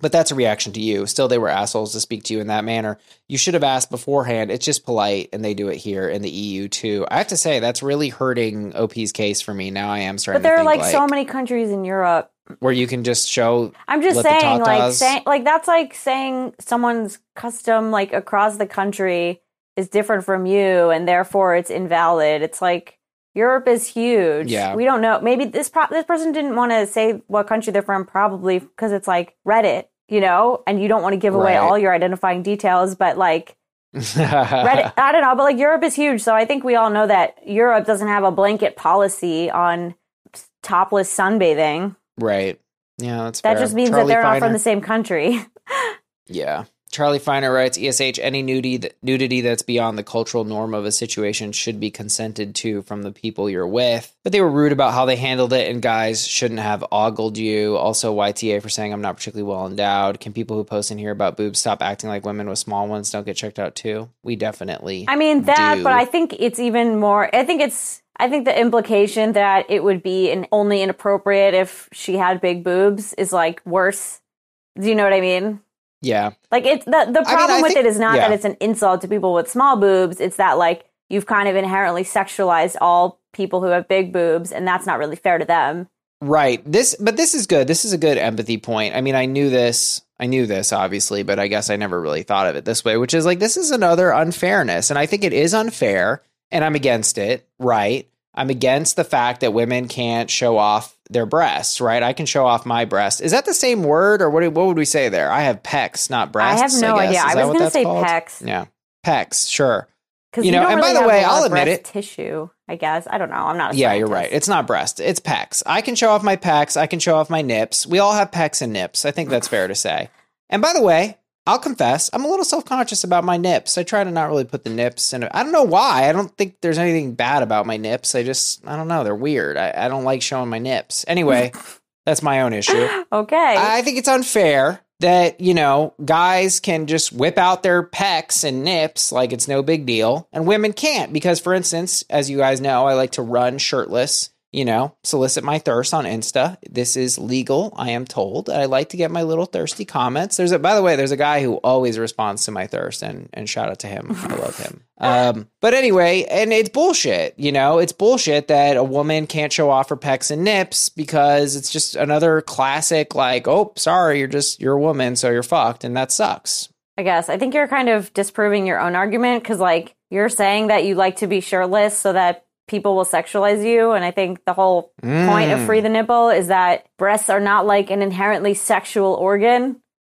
but that's a reaction to you. Still, they were assholes to speak to you in that manner. You should have asked beforehand. It's just polite, and they do it here in the EU too. I have to say, that's really hurting OP's case for me. Now I am starting but there are think like, so many countries in Europe. Where you can just show. I'm just saying, like like that's like saying someone's custom like across the country is different from you, and therefore it's invalid. It's like Europe is huge. Yeah. we don't know. Maybe this pro- this person didn't want to say what country they're from, probably because it's like Reddit, you know, and you don't want to give away Right. all your identifying details, but like. Reddit, I don't know, but like Europe is huge, so I think we all know that Europe doesn't have a blanket policy on topless sunbathing. Right. Yeah, that's That fair. just means Charlie that they're not from the same country. Yeah. Charlie Feiner writes ESH, any nudity, that, nudity that's beyond the cultural norm of a situation should be consented to from the people you're with. But they were rude about how they handled it, and guys shouldn't have ogled you. Also, YTA for saying I'm not particularly well endowed. Can people who post in here about boobs stop acting like women with small ones don't get checked out too? We definitely. I mean that, do. but I think it's even more. I think it's. I think the implication that it would be an, only inappropriate if she had big boobs is like worse. Do you know what I mean? Yeah. Like it's the the problem I with think- it is not yeah. that it's an insult to people with small boobs. It's that like you've kind of inherently sexualized all people who have big boobs, and that's not really fair to them. Right. This but this is good. This is a good empathy point. I mean, I knew this. I knew this obviously, but I guess I never really thought of it this way, which is like this is another unfairness. And I think it is unfair and I'm against it, right? I'm against the fact that women can't show off their breasts, right? I can show off my breast. Is that the same word or what what would we say there? I have pecs, not breasts. I have no guess. idea. Is I was going to say called? pecs Yeah. Pecs, sure. because You know, and by the way, I'll admit breast it. Tissue, I guess. I don't know. I'm not. A Yeah, you're right. It's not breast. It's pecs. I can show off my pecs. I can show off my nips. We all have pecs and nips. I think that's fair to say. And by the way, I'll confess, I'm a little self conscious about my nips. I try to not really put the nips in. I don't know why. I don't think there's anything bad about my nips. I just, I don't know. They're weird. I, I don't like showing my nips. Anyway, that's my own issue. Okay. I think it's unfair that, you know, guys can just whip out their pecs and nips like it's no big deal, and women can't. Because, for instance, as you guys know, I like to run shirtless, you know, solicit my thirst on Insta. This is legal, I am told. I like to get my little thirsty comments. There's a, by the way, there's a guy who always responds to my thirst, and, and shout out to him. I love him. Um, but anyway, and it's bullshit, you know, it's bullshit that a woman can't show off her pecs and nips because it's just another classic, like, oh, sorry, you're just, you're a woman, so you're fucked, and that sucks. I guess. I think you're kind of disproving your own argument because, like, you're saying that you like to be shirtless so that people will sexualize you. And I think the whole point of Mm. Free the Nipple is that breasts are not like an inherently sexual organ,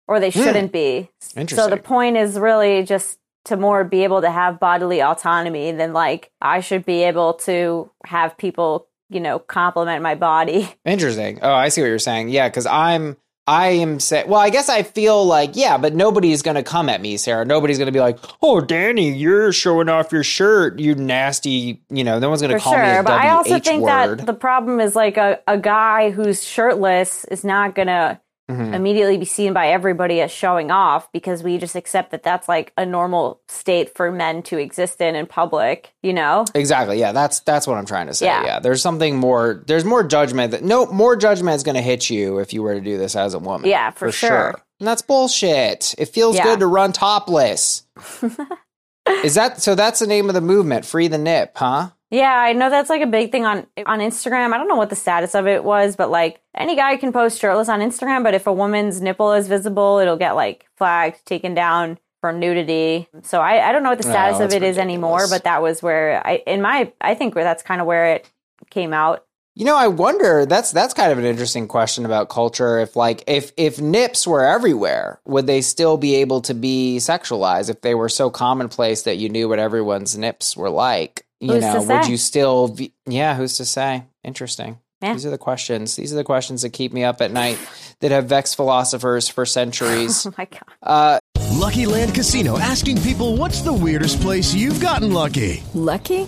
or they shouldn't be. So the point is really just to more be able to have bodily autonomy than like I should be able to have people, you know, compliment my body. Interesting. Oh, I see what you're saying. Yeah, because I'm, I am saying, well, I guess I feel like, yeah, but nobody's going to come at me, Sarah. Nobody's going to be like, oh, Danny, you're showing off your shirt, you nasty, you know, no one's going to call me a sure, but I also think word. that the problem is like a, a guy who's shirtless is not gonna Mhm. immediately be seen by everybody as showing off because we just accept that that's like a normal state for men to exist in in public. You know? Exactly. Yeah, that's that's what I'm trying to say. Yeah. Yeah. There's something more there's more judgment that no more judgment is going to hit you if you were to do this as a woman. Yeah, for sure. And that's bullshit. It feels Yeah. good to run topless. is that so that's the name of the movement, free the nip, huh? Yeah, I know that's like a big thing on on Instagram. I don't know what the status of it was, but like any guy can post shirtless on Instagram, but if a woman's nipple is visible, it'll get like flagged, taken down for nudity. So I, I don't know what the Oh, status of it is anymore, but that was where I in my I think where that's kind of where it came out. You know, I wonder. That's that's kind of an interesting question about culture. If like if if nips were everywhere, would they still be able to be sexualized? If they were so commonplace that you knew what everyone's nips were like, you Who's know, to would you still? Be, yeah, who's to say? Interesting. Yeah. These are the questions. These are the questions that keep me up at night that have vexed philosophers for centuries. oh my god. Uh, Lucky Land Casino asking people what's the weirdest place you've gotten lucky? Lucky?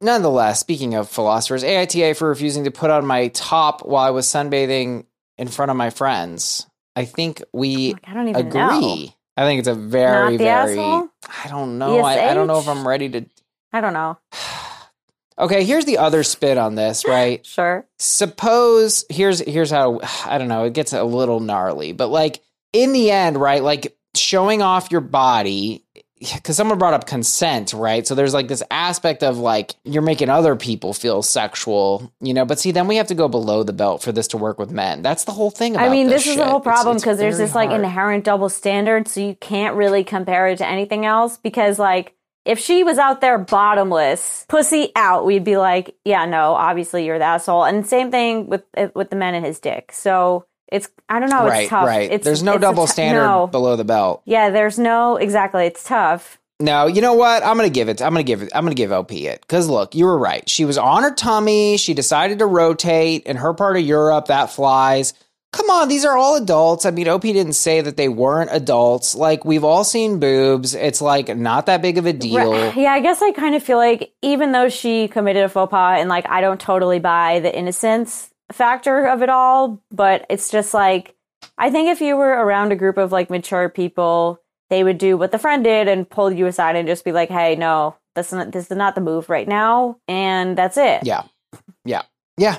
Nonetheless, speaking of philosophers, AITA for refusing to put on my top while I was sunbathing in front of my friends. I think we I don't even agree. know. I think it's a very, very. asshole? I don't know. I, I don't know if I'm ready to. I don't know. Okay, here's the other spin on this, right? Sure. Suppose here's here's how I don't know. It gets a little gnarly, but like in the end, right? Like showing off your body because someone brought up consent, right? So there's like this aspect of like you're making other people feel sexual, you know. But see, then we have to go below the belt for this to work with men. That's the whole thing. About I mean, this, is the whole problem because there's this like inherent double standard, so you can't really compare it to anything else. Because like, if she was out there bottomless, pussy out, we'd be like, yeah, no, obviously you're the asshole. And same thing with eh, with the men and his dick. So it's I don't know, right, it's tough. right. It's, there's no it's double t- standard no. below the belt. Yeah, there's no exactly. It's tough. No, you know what? I'm gonna give it. I'm gonna give it. I'm gonna give LP it because look, you were right. She was on her tummy. She decided to rotate in her part of Europe. That flies. Come on, these are all adults. I mean, OP didn't say that they weren't adults. Like we've all seen boobs. It's like not that big of a deal. Right. Yeah, I guess I kind of feel like even though she committed a faux pas and like I don't totally buy the innocence factor of it all, but it's just like I think if you were around a group of like mature people, they would do what the friend did and pull you aside and just be like, "Hey, no, this is not, this is not the move right now," and that's it. Yeah, yeah, yeah,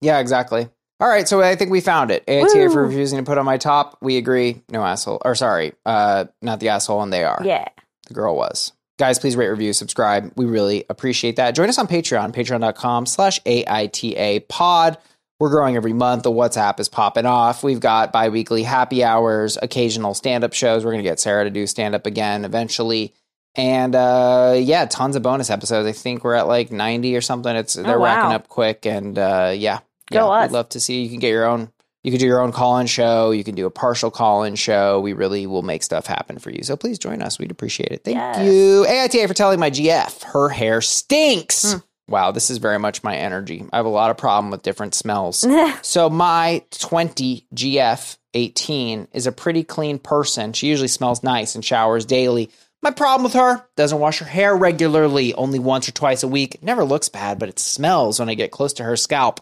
yeah. Exactly. All right, so I think we found it. AITA for refusing to put on my top. We agree. No asshole. Or sorry, uh, not the asshole, and they are. Yeah. The girl was. Guys, please rate, review, subscribe. We really appreciate that. Join us on Patreon, patreon.com slash AITA pod. We're growing every month. The WhatsApp is popping off. We've got bi-weekly happy hours, occasional stand-up shows. We're going to get Sarah to do stand-up again eventually. And uh, yeah, tons of bonus episodes. I think we're at like 90 or something. It's they're Oh, wow. racking up quick. And uh, yeah, Go yeah, us. we'd love to see. You can get your own. You can do your own call-in show. You can do a partial call-in show. We really will make stuff happen for you. So please join us. We'd appreciate it. Thank Yes. you, AITA, for telling my GF her hair stinks. Hmm. Wow, this is very much my energy. I have a lot of problem with different smells. so my 20 GF 18 is a pretty clean person. She usually smells nice and showers daily. My problem with her doesn't wash her hair regularly, only once or twice a week. Never looks bad, but it smells when I get close to her scalp.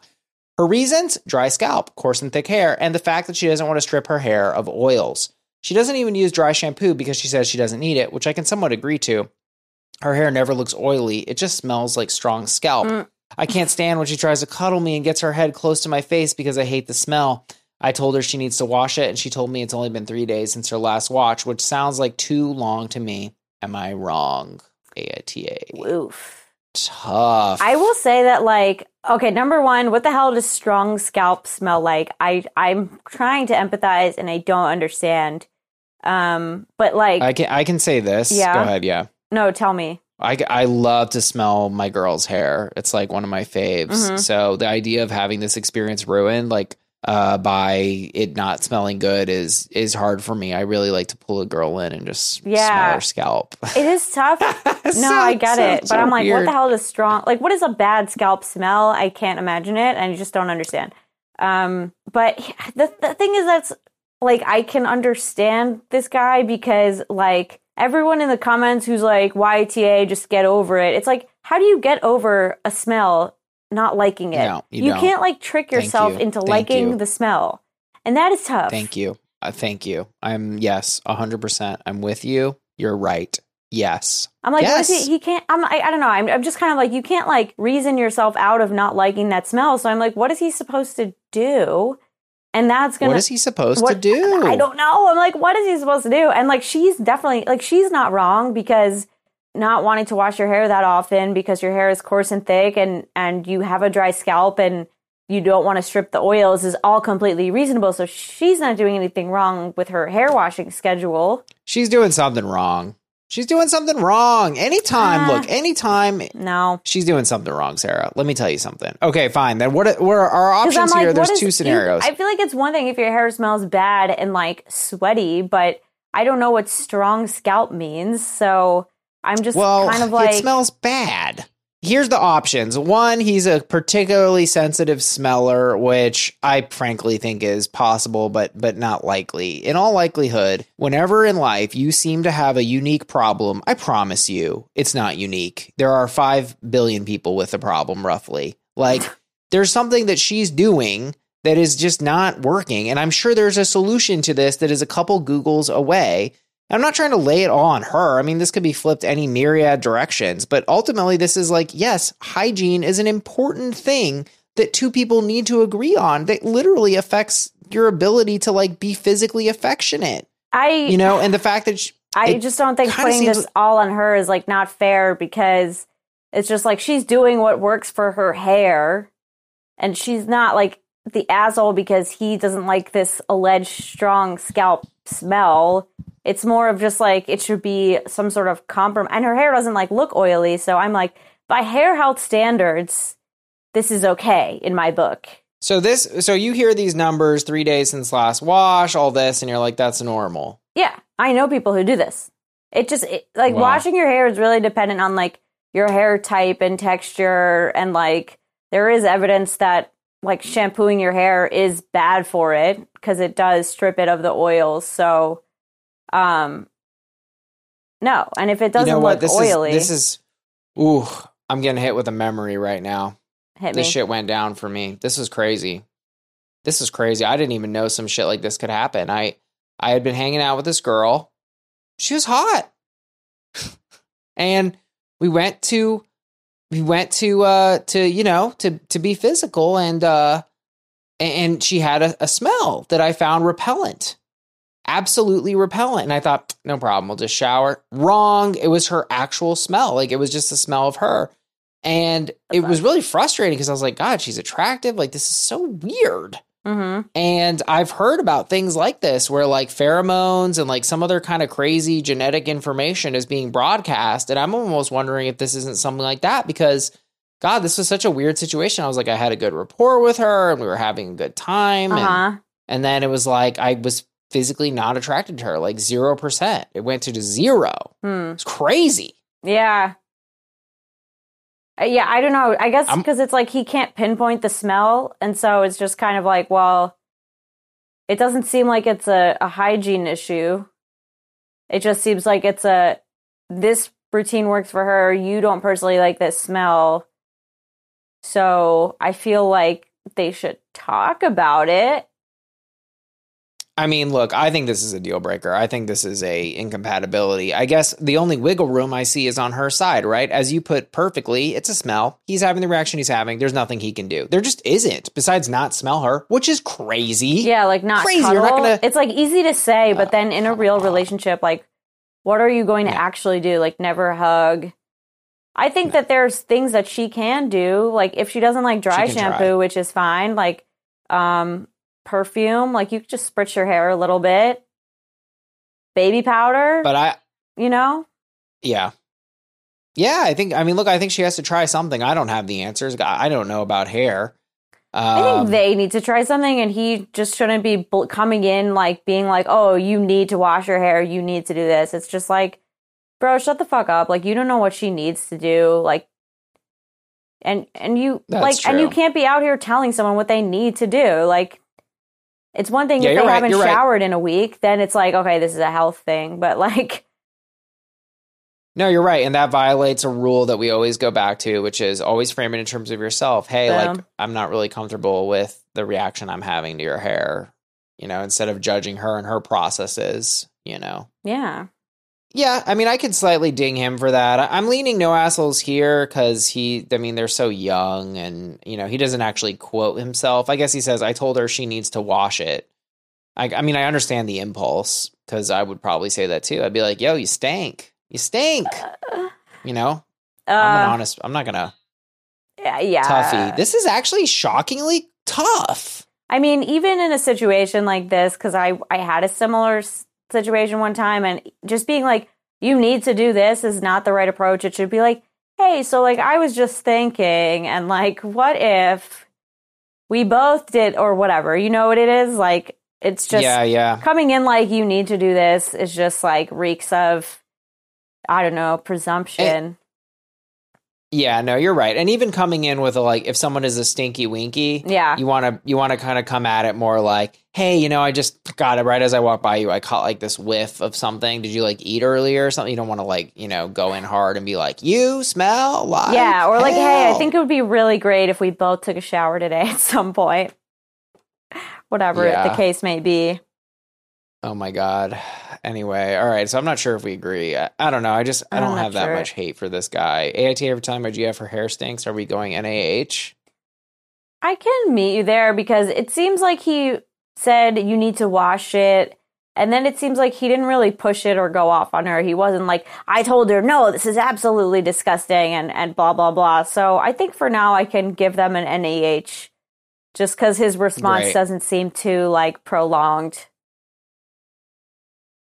Her reasons dry scalp, coarse and thick hair, and the fact that she doesn't want to strip her hair of oils. She doesn't even use dry shampoo because she says she doesn't need it, which I can somewhat agree to. Her hair never looks oily, it just smells like strong scalp. Mm. I can't stand when she tries to cuddle me and gets her head close to my face because I hate the smell. I told her she needs to wash it, and she told me it's only been three days since her last wash, which sounds like too long to me. Am I wrong? AITA. Oof. Tough. I will say that like okay, number one, what the hell does strong scalp smell like? I I'm trying to empathize and I don't understand. Um, but like I can I can say this. Yeah. Go ahead. Yeah. no, tell me. I, I love to smell my girl's hair. It's like one of my faves. Mhm. So the idea of having this experience ruined, like uh, by it not smelling good, is is hard for me. I really like to pull a girl in and just smell her scalp. It is tough. no, So- I get so- it. But so I'm like, what the hell does strong like what is a bad scalp smell? I can't imagine it and I just don't understand. Um, but the the thing is that's like I can understand this guy because like everyone in the comments who's like YTA just get over it. It's like how do you get over a smell not liking it? No, you don't. can't like trick yourself you. into Thank liking you. the smell. And that is tough. Thank you. Uh, thank you. I'm yes, hundred percent. I'm with you. You're right. Yes. I'm like, yes. he? He can't. I'm. I, I don't know. I'm. I'm just kind of like, you can't like reason yourself out of not liking that smell. So I'm like, what is he supposed to do? And that's gonna. what is he supposed to what- do? I don't know. I'm like, what is he supposed to do? And like, she's definitely like, she's not wrong because not wanting to wash your hair that often because your hair is coarse and thick and and you have a dry scalp and you don't want to strip the oils is all completely reasonable. So she's not doing anything wrong with her hair washing schedule. She's doing something wrong. She's doing something wrong. Anytime, Ah. look, anytime. No. She's doing something wrong, Sarah. Let me tell you something. Okay, fine. Then what, what are our options like, here? There's is- two scenarios. I feel like it's one thing if your hair smells bad and like sweaty, but I don't know what strong scalp means. So I'm just well, kind of like it smells bad. Here's the options. One, he's a particularly sensitive smeller, which I frankly think is possible, but but not likely. In all likelihood, whenever in life you seem to have a unique problem, I promise you, it's not unique. There are five billion people with the problem, roughly. Like there's something that she's doing that is just not working, and I'm sure there's a solution to this that is a couple Googles away. I'm not trying to lay it all on her. I mean, this could be flipped any myriad directions, but ultimately, this is like, yes, hygiene is an important thing that two people need to agree on that literally affects your ability to like be physically affectionate, I you know, and the fact that she, I just don't think putting this all on her is like not fair because it's just like she's doing what works for her hair and she's not like the asshole because he doesn't like this alleged strong scalp smell. It's more of just like it should be some sort of compromise. And her hair doesn't like look oily, so I'm like by hair health standards, this is okay in my book. so this, so you hear these numbers, three days since last wash, all this, and you're like, that's normal. Yeah, I know people who do this. It just it, like Wow. washing your hair is really dependent on like your hair type and texture and like there is evidence that like shampooing your hair is bad for it because it does strip it of the oils. So um no, and if it doesn't you know look? This oily, is this is, ooh, I'm getting hit with a memory right now. hit this me. shit went down for me. This is crazy. This is crazy. I didn't even know some shit like this could happen. I I had been hanging out with this girl. She was hot. and we went to we went to uh to you know to to be physical and uh and she had a, a smell that I found repellent. Absolutely repellent. And I thought, no problem, we'll just shower. Wrong. It was her actual smell. Like it was just the smell of her. And it was really frustrating because I was like, God, she's attractive. Like, this is so weird. Mm-hmm. And I've heard about things like this where like pheromones and like some other kind of crazy genetic information is being broadcast. And I'm almost wondering if this isn't something like that because, God, this was such a weird situation. I was like, I had a good rapport with her and we were having a good time. Uh-huh. And, and then it was like, I was physically not attracted to her, like 0%. It went to zero. Hmm. It's crazy. Yeah. Uh, Yeah, I don't know. I guess because it's like he can't pinpoint the smell. And so it's just kind of like, well, it doesn't seem like it's a, a hygiene issue. It just seems like it's a this routine works for her. You don't personally like this smell. So I feel like they should talk about it. I mean, look, I think this is a deal breaker. I think this is a incompatibility. I guess the only wiggle room I see is on her side, right? As you put perfectly, it's a smell. He's having the reaction he's having. There's nothing he can do. There just isn't, besides not smell her, which is crazy. Yeah, like not Crazy, cuddle. you're not gonna- It's like easy to say, but then in a real relationship, like, what are you going to actually do? Like, never hug. I think that there's things that she can do. Like, if she doesn't like dry shampoo, try. which is fine. Like, um, perfume. Like, you could just spritz your hair a little bit. Baby powder. But I, you know. yeah. Yeah, I think, I mean, look, I think she has to try something. I don't have the answers. I I don't know about hair. I Um, think they need to try something, and he just shouldn't be bl- coming in like being like, "Oh, you need to wash your hair. You need to do this." It's just like, bro, shut the fuck up. Like, you don't know what she needs to do. Like, and and you That's like, and you can't be out here telling someone what they need to do. Like, it's one thing Yeah, if they right, haven't you're right. showered in a week, then it's like, okay, this is a health thing. But like, No, you're right. And that violates a rule that we always go back to, which is always frame it in terms of yourself. Hey, like, I'm not really comfortable with the reaction I'm having to your hair, you know, instead of judging her and her processes, you know. yeah, Yeah, I mean, I could slightly ding him for that. I'm leaning no assholes here because he, I mean, they're so young and, you know, he doesn't actually quote himself. I guess he says, I told her she needs to wash it. I, I mean, I understand the impulse because I would probably say that too. I'd be like, yo, you stink. You stink. You know, I'm an Uh, honest, I'm not going to yeah, yeah. toughie. This is actually shockingly tough. I mean, even in a situation like this, because I I had a similar situation one time, and just being like, "You need to do this" is not the right approach. It should be like, "Hey, so like I was just thinking, and like, what if we both did, or whatever? You know what it is? Like, it's just yeah, yeah. coming in like you need to do this is just like reeks of, I don't know, presumption. Yeah, no, you're right. And even coming in with a like if someone is a stinky winky, Yeah. you want to you want to kind of come at it more like, "Hey, you know, I just got it right as I walked by you. I caught like this whiff of something. Did you like eat earlier or something?" You don't want to like, you know, go in hard and be like, "You smell like yeah, or like, hey, I think it would be really great if we both took a shower today at some point. Whatever Yeah. the case may be. Oh my god. Anyway, all right. So I'm not sure if we agree. I, I don't know. I just I I'm don't have that sure. much hate for this guy. AIT every time my GF her hair stinks. Are we going NAH? I can meet you there because it seems like he said you need to wash it. And then it seems like he didn't really push it or go off on her. He wasn't like, I told her, no, this is absolutely disgusting and, and blah, blah, blah. So I think for now I can give them an NAH just because his response doesn't seem too like prolonged.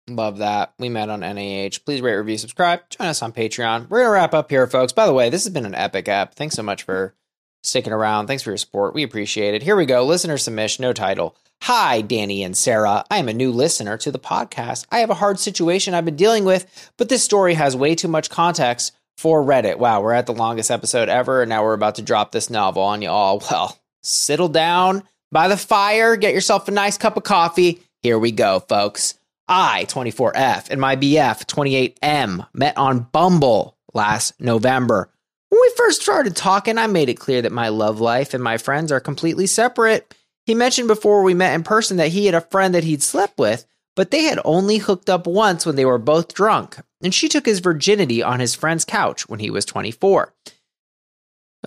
Love that. We met on NAH. Please rate, review, subscribe. Join us on Patreon. We're going to wrap up here, folks. By the way, this has been an epic app. Thanks so much for sticking around. Thanks for your support. We appreciate it. Here we go. Listener submission, no title. Hi, Danny and Sarah. I am a new listener to the podcast. I have a hard situation I've been dealing with, but this story has way too much context for Reddit. Wow, we're at the longest episode ever, and now we're about to drop this novel on you all. Well, settle down by the fire, get yourself a nice cup of coffee. Here we go, folks. I, 24F, and my BF, 28M, met on Bumble last November. When we first started talking, I made it clear that my love life and my friends are completely separate. He mentioned before we met in person that he had a friend that he'd slept with, but they had only hooked up once when they were both drunk, and she took his virginity on his friend's couch when he was 24.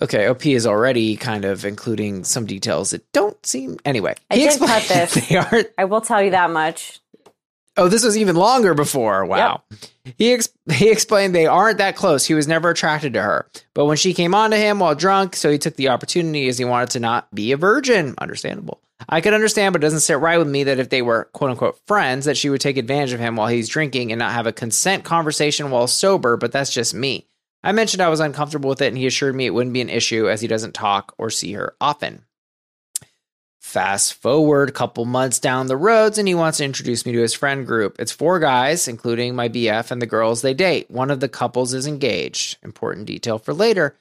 Okay, OP is already kind of including some details that don't seem. Anyway, I did explained cut this. They aren't I will tell you that much. Oh, this was even longer before. Wow. He ex- he explained they aren't that close. He was never attracted to her. But when she came on to him while drunk, so he took the opportunity as he wanted to not be a virgin. Understandable. I could understand, but it doesn't sit right with me that if they were quote unquote friends, that she would take advantage of him while he's drinking and not have a consent conversation while sober, but that's just me. I mentioned I was uncomfortable with it, and he assured me it wouldn't be an issue as he doesn't talk or see her often. Fast forward a couple months down the roads, and he wants to introduce me to his friend group. It's four guys, including my BF and the girls they date. One of the couples is engaged. Important detail for later.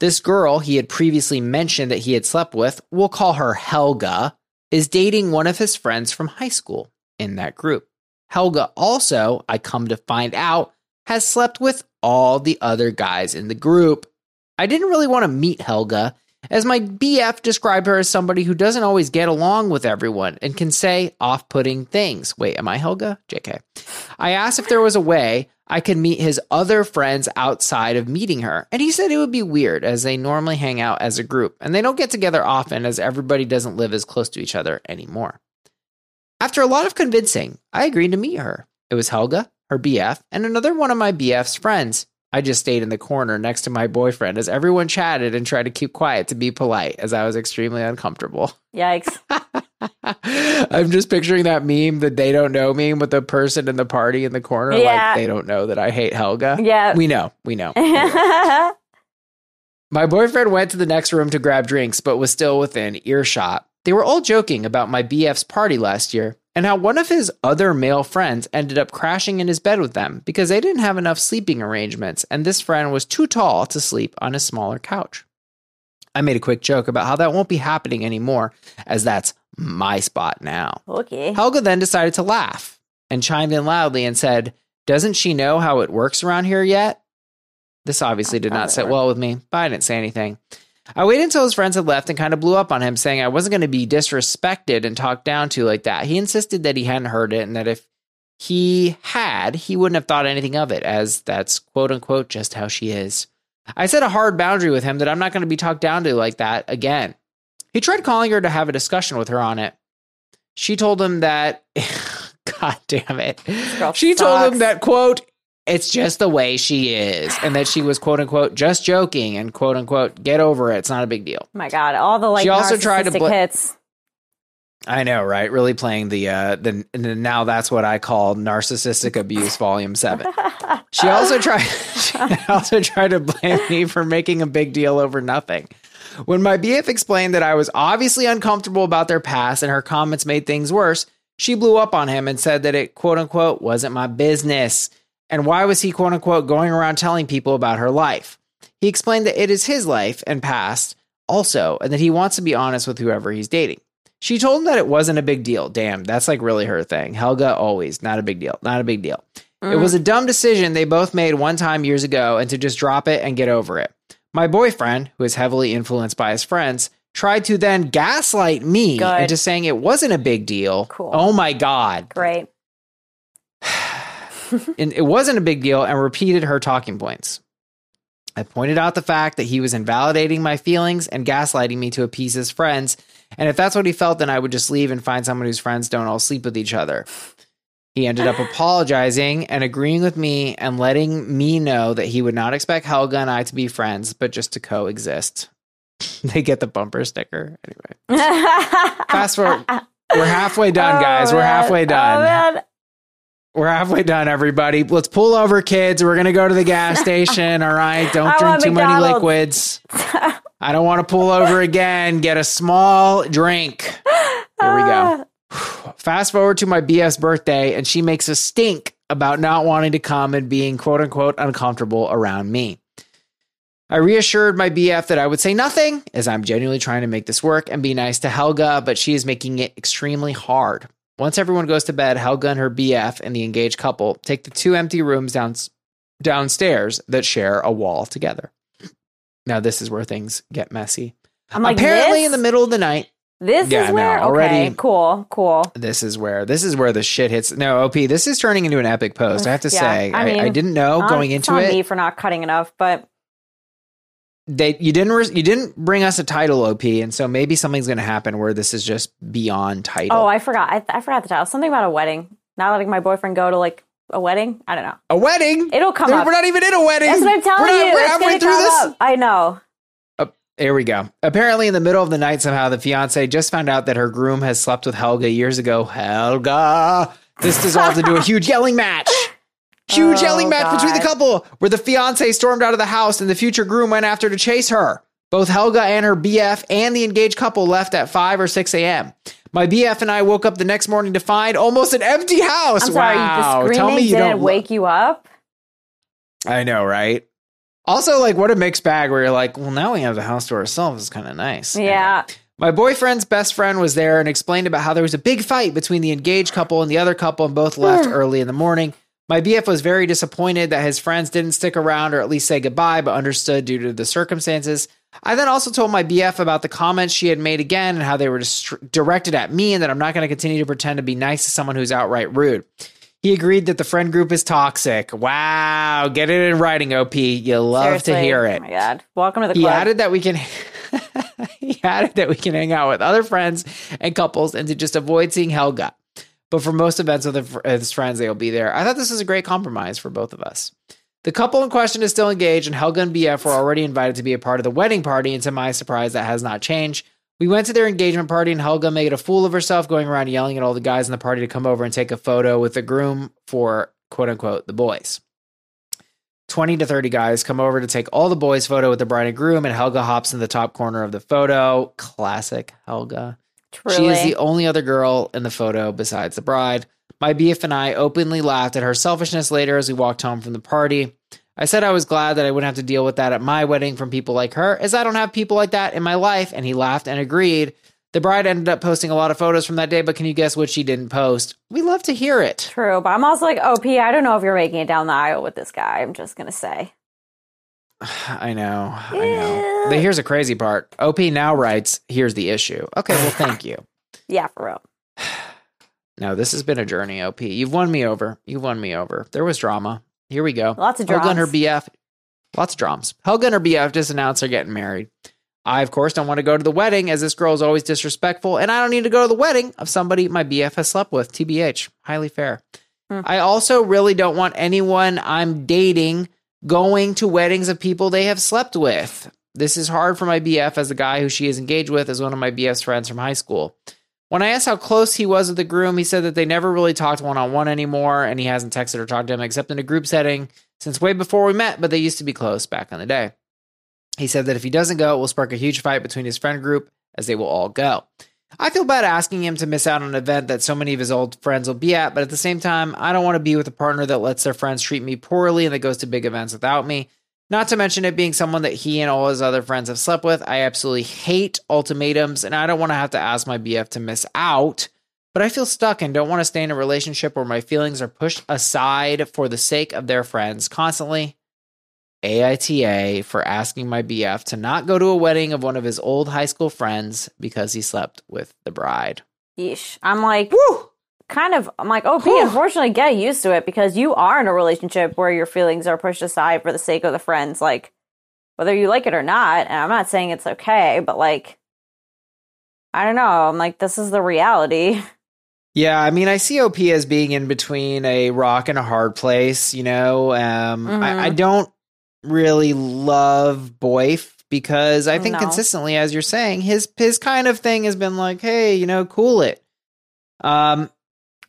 This girl he had previously mentioned that he had slept with, we'll call her Helga, is dating one of his friends from high school in that group. Helga also, I come to find out, has slept with all the other guys in the group. I didn't really want to meet Helga, as my BF described her as somebody who doesn't always get along with everyone and can say off putting things. Wait, am I Helga? JK. I asked if there was a way I could meet his other friends outside of meeting her, and he said it would be weird as they normally hang out as a group and they don't get together often as everybody doesn't live as close to each other anymore. After a lot of convincing, I agreed to meet her. It was Helga, her BF, and another one of my BF's friends. I just stayed in the corner next to my boyfriend as everyone chatted and tried to keep quiet to be polite as I was extremely uncomfortable. Yikes. I'm just picturing that meme, the they don't know meme with the person in the party in the corner. Yeah. Like, they don't know that I hate Helga. Yeah. We know. We know. My boyfriend went to the next room to grab drinks, but was still within earshot. They were all joking about my BF's party last year and how one of his other male friends ended up crashing in his bed with them because they didn't have enough sleeping arrangements, and this friend was too tall to sleep on a smaller couch. I made a quick joke about how that won't be happening anymore, as that's my spot now. okay. Helga then decided to laugh and chimed in loudly and said, Doesn't she know how it works around here yet? This obviously did not uh-huh. sit well with me, but I didn't say anything. I waited until his friends had left and kind of blew up on him, saying I wasn't going to be disrespected and talked down to like that. He insisted that he hadn't heard it and that if he had, he wouldn't have thought anything of it, as that's quote unquote just how she is. I set a hard boundary with him that I'm not going to be talked down to like that again. He tried calling her to have a discussion with her on it. She told him that, God damn it. She told him that, quote, it's just the way she is, and that she was quote unquote just joking and quote unquote get over it. It's not a big deal. my God, all the like She also tried to narcissistic hits. I know, right? Really playing the uh the, the now that's what I call narcissistic abuse volume 7. She also tried she also tried to blame me for making a big deal over nothing. When my BF explained that I was obviously uncomfortable about their past and her comments made things worse, she blew up on him and said that it quote unquote wasn't my business. And why was he quote unquote going around telling people about her life? He explained that it is his life and past also, and that he wants to be honest with whoever he's dating. She told him that it wasn't a big deal. Damn, that's like really her thing. Helga always, not a big deal, not a big deal. It was a mm. dumb decision they both made one time years ago and to just drop it and get over it. My boyfriend, who is heavily influenced by his friends, tried to then gaslight me Good. into saying it wasn't a big deal. Cool. Oh my God. Great. And it wasn't a big deal and repeated her talking points. I pointed out the fact that he was invalidating my feelings and gaslighting me to appease his friends. And if that's what he felt, then I would just leave and find someone whose friends don't all sleep with each other. He ended up apologizing and agreeing with me and letting me know that he would not expect Helga and I to be friends, but just to coexist. they get the bumper sticker. Anyway, fast forward. We're halfway done, oh, guys. Oh, We're halfway done. Oh, man. We're halfway done, everybody. Let's pull over, kids. We're gonna go to the gas station. All right. Don't drink too many liquids. I don't want to pull over again. Get a small drink. Here we go. Fast forward to my BS birthday, and she makes a stink about not wanting to come and being quote unquote uncomfortable around me. I reassured my BF that I would say nothing, as I'm genuinely trying to make this work and be nice to Helga, but she is making it extremely hard. Once everyone goes to bed, Helga and her BF and the engaged couple take the two empty rooms down, downstairs that share a wall together. Now, this is where things get messy. I'm like, Apparently, this? in the middle of the night, This Yeah, is no, where already- okay, cool, cool. this is where this is where the shit hits. No, OP, this is turning into an epic post. I have to Yeah, say, I, I, mean, didn't know going into it. me for not cutting enough, but they you didn't re- you didn't bring us a title op and so maybe something's going to happen where this is just beyond title oh, I forgot. I, I forgot the title. Something about a wedding. Not letting my boyfriend go to like a wedding. I don't know. a wedding It'll come We're- up. we're not even in a wedding That's what I'm telling We're not- you. we're halfway through this up. I know. Oh, here we go apparently in the middle of the night somehow the fiance just found out that her groom has slept with helga years ago helga this dissolved into a huge yelling match huge Oh, yelling match between the couple where the fiance stormed out of the house and the future groom went after to chase her both helga and her bf and the engaged couple left at 5 or 6 a.m my BF and I woke up the next morning to find almost an empty house. I'm sorry. wow. The Tell screaming me you didn't don't wake you up. I know, right? Also, like, what a mixed bag where you're like, well, now we have the house to ourselves. It's kind of nice. Yeah. My boyfriend's best friend was there and explained about how there was a big fight between the engaged couple and the other couple, and both left hmm. early in the morning. My BF was very disappointed that his friends didn't stick around or at least say goodbye, but understood due to the circumstances. I then also told my BF about the comments she had made again and how they were dist- directed at me, and that I'm not going to continue to pretend to be nice to someone who's outright rude. He agreed that the friend group is toxic. Wow, get it in writing, OP. You love to hear it. Oh my god. Welcome to the He club. added that we can he added that we can hang out with other friends and couples and to just avoid seeing Helga. But for most events with his- friends, they will be there. I thought this was a great compromise for both of us. The couple in question is still engaged, and Helga and BF were already invited to be a part of the wedding party. And to my surprise, that has not changed. We went to their engagement party, and Helga made a fool of herself, going around yelling at all the guys in the party to come over and take a photo with the groom for quote unquote the boys. 20 to 30 guys come over to take all the boys' photo with the bride and groom, and Helga hops in the top corner of the photo. Classic Helga. She is the only other girl in the photo besides the bride. My BF and I openly laughed at her selfishness later as we walked home from the party. I said I was glad that I wouldn't have to deal with that at my wedding from people like her, as I don't have people like that in my life, and he laughed and agreed. The bride ended up posting a lot of photos from that day, but can you guess what she didn't post? We love to hear it. True, but I'm also like, OP, I don't know if you're making it down the aisle with this guy. I'm just gonna say. I know. I know. But here's a crazy part. OP now writes, here's the issue. Okay, well, thank you. Yeah, for real. No, this has been a journey, OP. You've won me over. You've won me over. There was drama. Here we go. Lots of and her. BF. Lots of drums. Helga and her BF just announced they're getting married. I, of course, don't want to go to the wedding as this girl is always disrespectful, and I don't need to go to the wedding of somebody my BF has slept with. TBH. Highly fair. Hmm. I also really don't want anyone I'm dating going to weddings of people they have slept with. This is hard for my BF as the guy who she is engaged with is one of my BF's friends from high school. When I asked how close he was with the groom, he said that they never really talked one on one anymore, and he hasn't texted or talked to him except in a group setting since way before we met, but they used to be close back in the day. He said that if he doesn't go, it will spark a huge fight between his friend group as they will all go. I feel bad asking him to miss out on an event that so many of his old friends will be at, but at the same time, I don't want to be with a partner that lets their friends treat me poorly and that goes to big events without me. Not to mention it being someone that he and all his other friends have slept with. I absolutely hate ultimatums, and I don't want to have to ask my BF to miss out. But I feel stuck and don't want to stay in a relationship where my feelings are pushed aside for the sake of their friends constantly. AITA for asking my BF to not go to a wedding of one of his old high school friends because he slept with the bride. Yeesh. I'm like, Woo! kind of, I'm like, OP, unfortunately, get used to it because you are in a relationship where your feelings are pushed aside for the sake of the friends. Like, whether you like it or not, and I'm not saying it's okay, but like, I don't know. I'm like, this is the reality. Yeah, I mean, I see OP as being in between a rock and a hard place, you know? Um, Mm-hmm. I, I don't really love Boyf because I think No. consistently, as you're saying, his his kind of thing has been like, hey, you know, cool it. Um,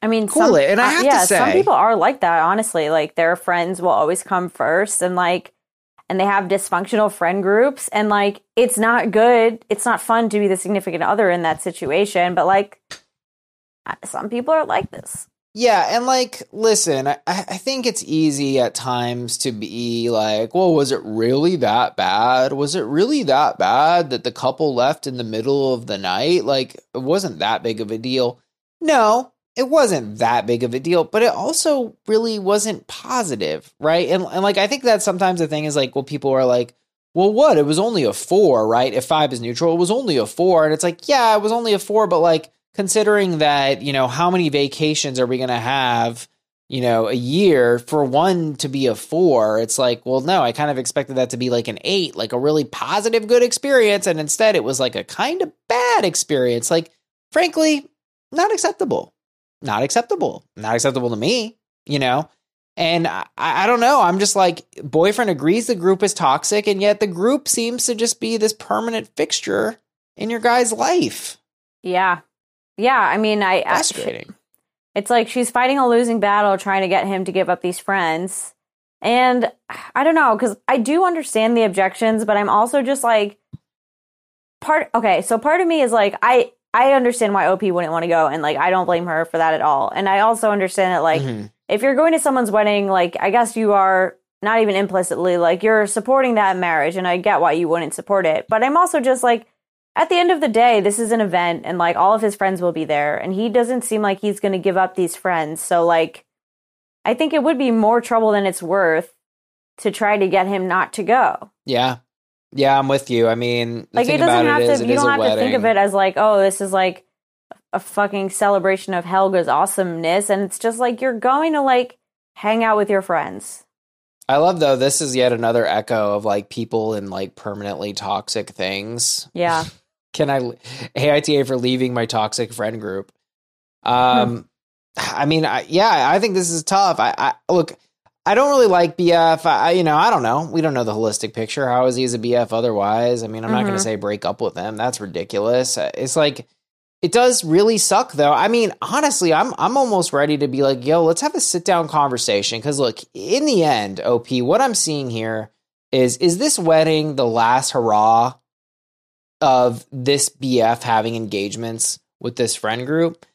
I mean, Cool some, it, and I uh, have to yeah, some people are like that. Honestly, like their friends will always come first, and like, and they have dysfunctional friend groups, and like, it's not good. It's not fun to be the significant other in that situation. But like, some people are like this. Yeah, and like, listen, I, I think it's easy at times to be like, well, was it really that bad? Was it really that bad that the couple left in the middle of the night? Like, it wasn't that big of a deal. No, it wasn't that big of a deal, but it also really wasn't positive, right? And, and like, I think that sometimes the thing is like, well, people are like, well, what? It was only a four, right? If five is neutral, it was only a four. And it's like, yeah, it was only a four, but like, considering that, you know, how many vacations are we going to have, you know, a year for one to be a four? It's like, well, no, I kind of expected that to be like an eight, like a really positive, good experience. And instead, it was like a kind of bad experience. Like, frankly, not acceptable. Not acceptable. Not acceptable to me, you know? And I, I don't know. I'm just like, boyfriend agrees the group is toxic, and yet the group seems to just be this permanent fixture in your guy's life. Yeah, yeah. I mean, I, it's like she's fighting a losing battle trying to get him to give up these friends. And I don't know, because I do understand the objections, but I'm also just like part okay, so part of me is like I I understand why OP wouldn't want to go and like I don't blame her for that at all. And I also understand that like Mhm. if you're going to someone's wedding, like I guess you are not even implicitly like you're supporting that marriage and I get why you wouldn't support it. But I'm also just like at the end of the day, this is an event and like all of his friends will be there and he doesn't seem like he's going to give up these friends. So like I think it would be more trouble than it's worth to try to get him not to go. Yeah. Yeah, I'm with you. I mean, Like it doesn't about have it is, to you don't have to think of it as like, oh, this is like a fucking celebration of Helga's awesomeness and it's just like you're going to like hang out with your friends. I love though. This is yet another echo of like people in like permanently toxic things. Yeah. Can I? AITA for leaving my toxic friend group. Um, I mean, I, yeah, I think this is tough. I, I look. I don't really like BF. I, you know, I don't know. We don't know the holistic picture. How is he as a BF otherwise? I mean, I'm not going to say break up with him. That's ridiculous. Uh, It's like it does really suck though. I mean, honestly, I'm I'm almost ready to be like, yo, let's have a sit down conversation. Cause look, in the end, OP, what I'm seeing here is is this wedding the last hurrah of this BF having engagements with this friend group?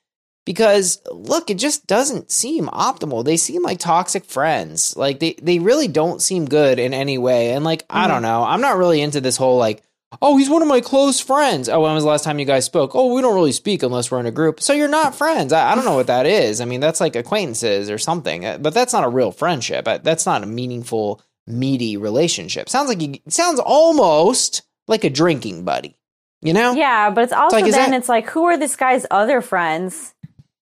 Because look, it just doesn't seem optimal. They seem like toxic friends. Like they they really don't seem good in any way. And like, I don't know. I'm not really into this whole like Oh, he's one of my close friends. Oh, when was the last time you guys spoke? Oh, we don't really speak unless we're in a group. So you're not friends. I, I don't know what that is. I mean, that's like acquaintances or something, Uh, but that's not a real friendship. Uh, That's not a meaningful, meaty relationship. Sounds like you, it sounds almost like a drinking buddy. You know? Yeah, but it's also like, then that- it's like who are this guy's other friends?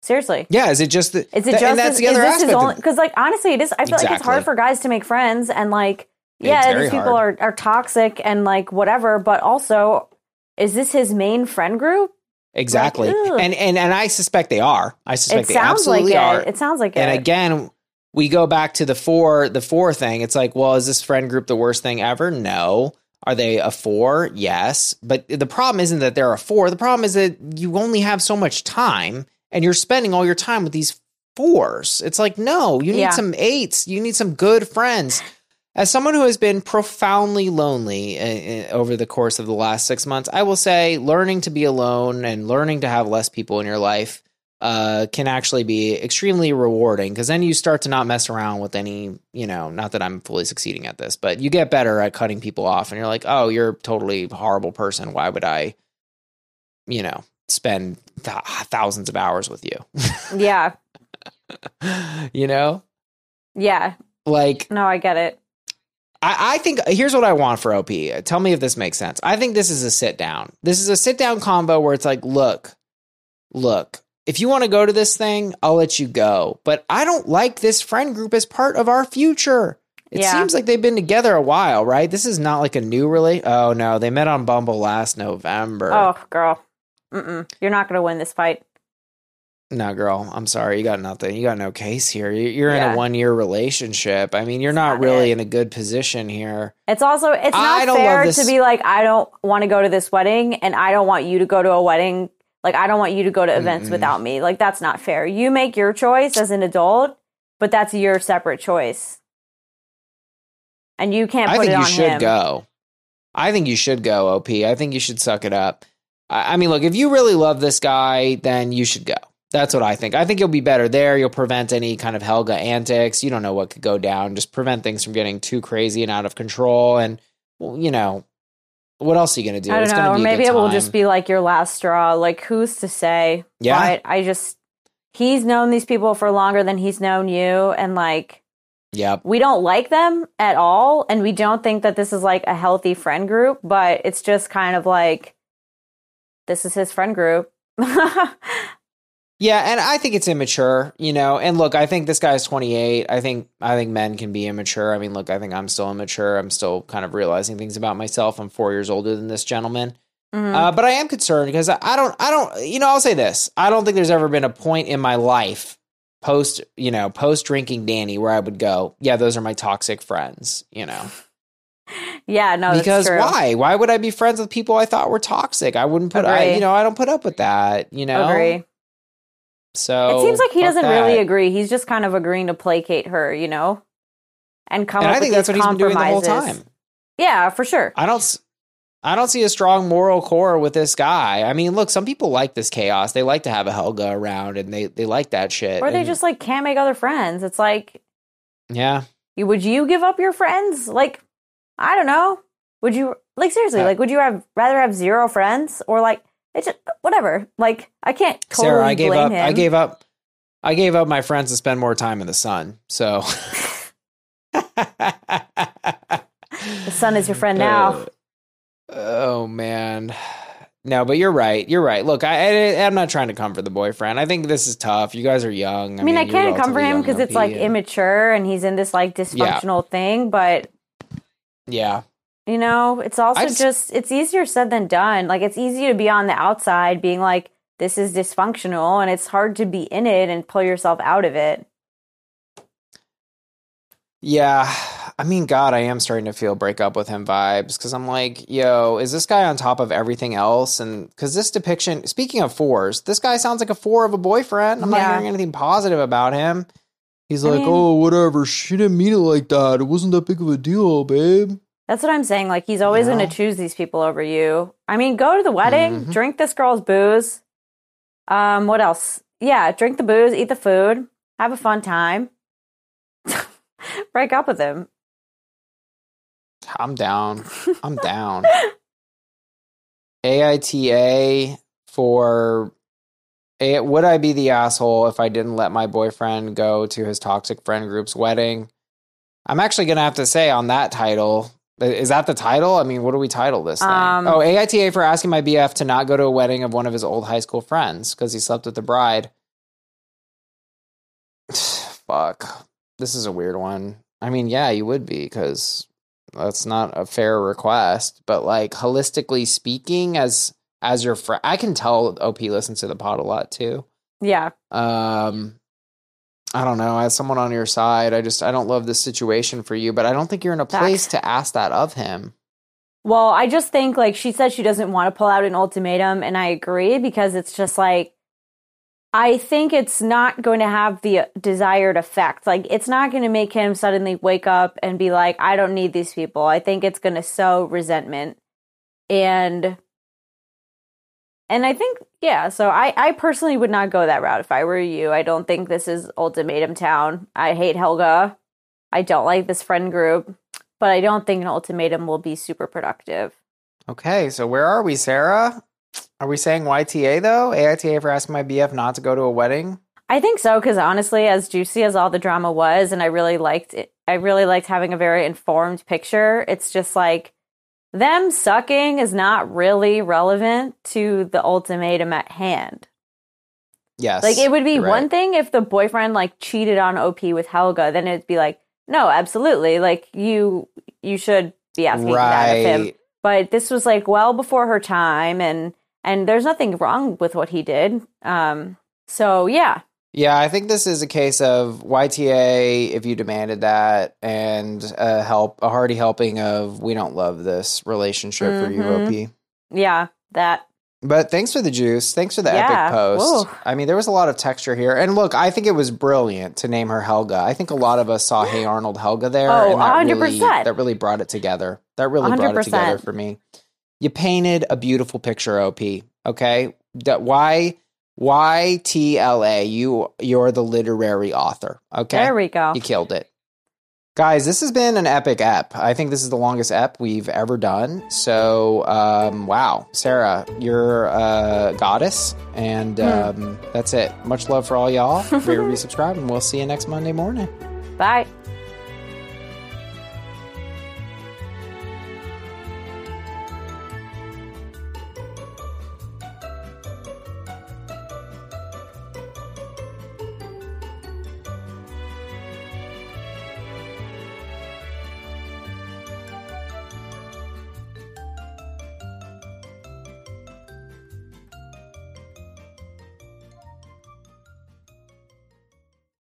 Seriously. Yeah. Is it just the? Is it just and that's the other is aspect. of only it. because like honestly it is I feel like it's hard for guys to make friends and like yeah these people are, are toxic and like whatever but also is this his main friend group? Exactly. Like, and and and I suspect they are. I suspect it they like absolutely it. are. It sounds like and it. And again, we go back to the four the four thing. It's like, well, is this friend group the worst thing ever? No. Are they a four? Yes. But the problem isn't that they're a four. The problem is that you only have so much time and you're spending all your time with these fours. It's like, no, you need Yeah. some eights. You need some good friends. As someone who has been profoundly lonely uh, uh, over the course of the last six months, I will say learning to be alone and learning to have less people in your life uh, can actually be extremely rewarding because then you start to not mess around with any, you know, not that I'm fully succeeding at this, but you get better at cutting people off and you're like, oh, you're a totally horrible person. Why would I, you know, spend th- thousands of hours with you? yeah. you know? Yeah. Like, No, I get it. I, I think here's what I want for OP. Tell me if this makes sense. I think this is a sit down. This is a sit down combo where it's like, look, look, if you want to go to this thing, I'll let you go. But I don't like this friend group as part of our future. It Yeah. seems like they've been together a while, right? This is not like a new really. Oh no, they met on Bumble last November. Oh, girl. Mm-mm. You're not going to win this fight. No, girl, I'm sorry. You got nothing. You got no case here. You- You're in Yeah. a one year relationship. I mean, you're not not really it. in a good position here. It's also it's not fair to be like I don't want to go to this wedding and I don't want you to go to a wedding. Like I don't want you to go to events Mm-mm. without me. Like that's not fair. You make your choice as an adult, but that's your separate choice. And you can't I think you should him. go. I think you should go, OP. I think you should suck it up. I, I mean, look, if you really love this guy, then you should go. That's what I think. I think you'll be better there. You'll prevent any kind of Helga antics. You don't know what could go down. Just prevent things from getting too crazy and out of control. And, well, you know, what else are you going to do? I don't know. gonna Or maybe it will just be like your last straw. Like who's to say? Yeah. But I just he's known these people for longer than he's known you, and like Yep. we don't like them at all and we don't think that this is like a healthy friend group but it's just kind of like this is his friend group Yeah, and I think it's immature, you know. And look, I think this guy's 28. I think I think men can be immature. I mean, look, I think I'm still immature. I'm still kind of realizing things about myself. I'm 4 years older than this gentleman. Mhm. Uh, but I am concerned because I don't I don't you know, I'll say this. I don't think there's ever been a point in my life post, you know, post drinking Danny where I would go, yeah, those are my toxic friends, you know. yeah no because why? Why would I be friends with people I thought were toxic? I wouldn't put I you know, I don't put up with that, you know. agree So it seems like he doesn't really agree he's just kind of agreeing to placate her you know and come And up I think with that's what he's been doing the whole time. yeah for sure I don't I don't see a strong moral core with this guy. I mean, look, some people like this chaos. They like to have a Helga around and they they like that shit. or they And- just like can't make other friends it's like Yeah. you- would you give up your friends like i don't know would you like seriously Uh, like would you have rather have zero friends or like it's just whatever like i can't totally Sarah, I gave blame up him I gave up I gave up my friends to spend more time in the sun. So the sun is your friend now Uh, oh man. No, but you're right. You're right. Look, I, I I'm not trying to comfort the boyfriend. I think this is tough. You guys are young. I mean, I, you're can't comfort him because it's like and- immature and he's in this like dysfunctional thing. But Yeah. You know, it's also just, just- it's easier said than done. Like it's easy to be on the outside, being like, "This is dysfunctional," and it's hard to be in it and pull yourself out of it. Yeah. I mean, God, I am starting to feel break up with him vibes because I'm like, yo, is this guy on top of everything else? And because this depiction, speaking of fours, this guy sounds like a four of a boyfriend. I'm not hearing anything positive about him. He's I like, mean- oh, whatever. She didn't mean it like that. It wasn't that big of a deal, babe. That's what I'm saying. Like he's always going know? to choose these people over you. I mean, go to the wedding, Mhm. drink this girl's booze. Um, what else? Yeah, drink the booze, eat the food, have a fun time. Break up with him. I'm down. I'm down. AITA for A- would I be the asshole if I didn't let my boyfriend go to his toxic friend group's wedding? I'm actually going to have to say on that title, is that the title? I mean, what do we title this thing? Um, oh, AITA for asking my BF to not go to a wedding of one of his old high school friends because he slept with the bride. Fuck. This is a weird one. I mean, yeah, you would be because that's not a fair request, but like holistically speaking, as as your friend. I can tell OP listens to the pod a lot too. Yeah. Um, I don't know. As someone on your side, I just I don't love this situation for you, but I don't think you're in a place to ask that of him. Well, I just think like she said she doesn't want to pull out an ultimatum, and I agree because it's just like I think it's not going to have the desired effect. Like it's not going to make him suddenly wake up and be like, I don't need these people. I think it's going to sow resentment. And and I think yeah, so I I personally would not go that route if I were you. I don't think this is ultimatum town. I hate Helga. I don't like this friend group, but I don't think an ultimatum will be super productive. Okay, so where are we, Sarah? Are we saying YTA though? AITA for asking my BF not to go to a wedding? I think so because honestly, as juicy as all the drama was, and I really liked it, I really liked having a very informed picture. It's just like them sucking is not really relevant to the ultimatum at hand. Yes. Like it would be right. one thing if the boyfriend like cheated on OP with Helga, then it'd be like, no, absolutely, like you you should be asking that of him. But this was like well before her time, and and there's nothing wrong with what he did. Um, so yeah, Yeah, I think this is a case of YTA if you demanded that and a help a hearty helping of we don't love this relationship for you, Mhm. OP. yeah, that But thanks for the juice. Thanks for the Yeah. epic post. I mean, there was a lot of texture here. And look, I think it was brilliant to name her Helga. I think a lot of us saw Hey Arnold Helga there. Oh, and that 100%. Really, that really brought it together. That really brought it together for me. You painted a beautiful picture, OP. Okay. That why YTLA, you you're the literary author. Okay. There we go. You killed it. Guys, this has been an epic ep. I think this is the longest ep we've ever done. So, um, wow. Sarah, you're a goddess. And Hmm. um, that's it. Much love for all y'all. Rate, subscribe, and we'll see you next Monday morning. bye.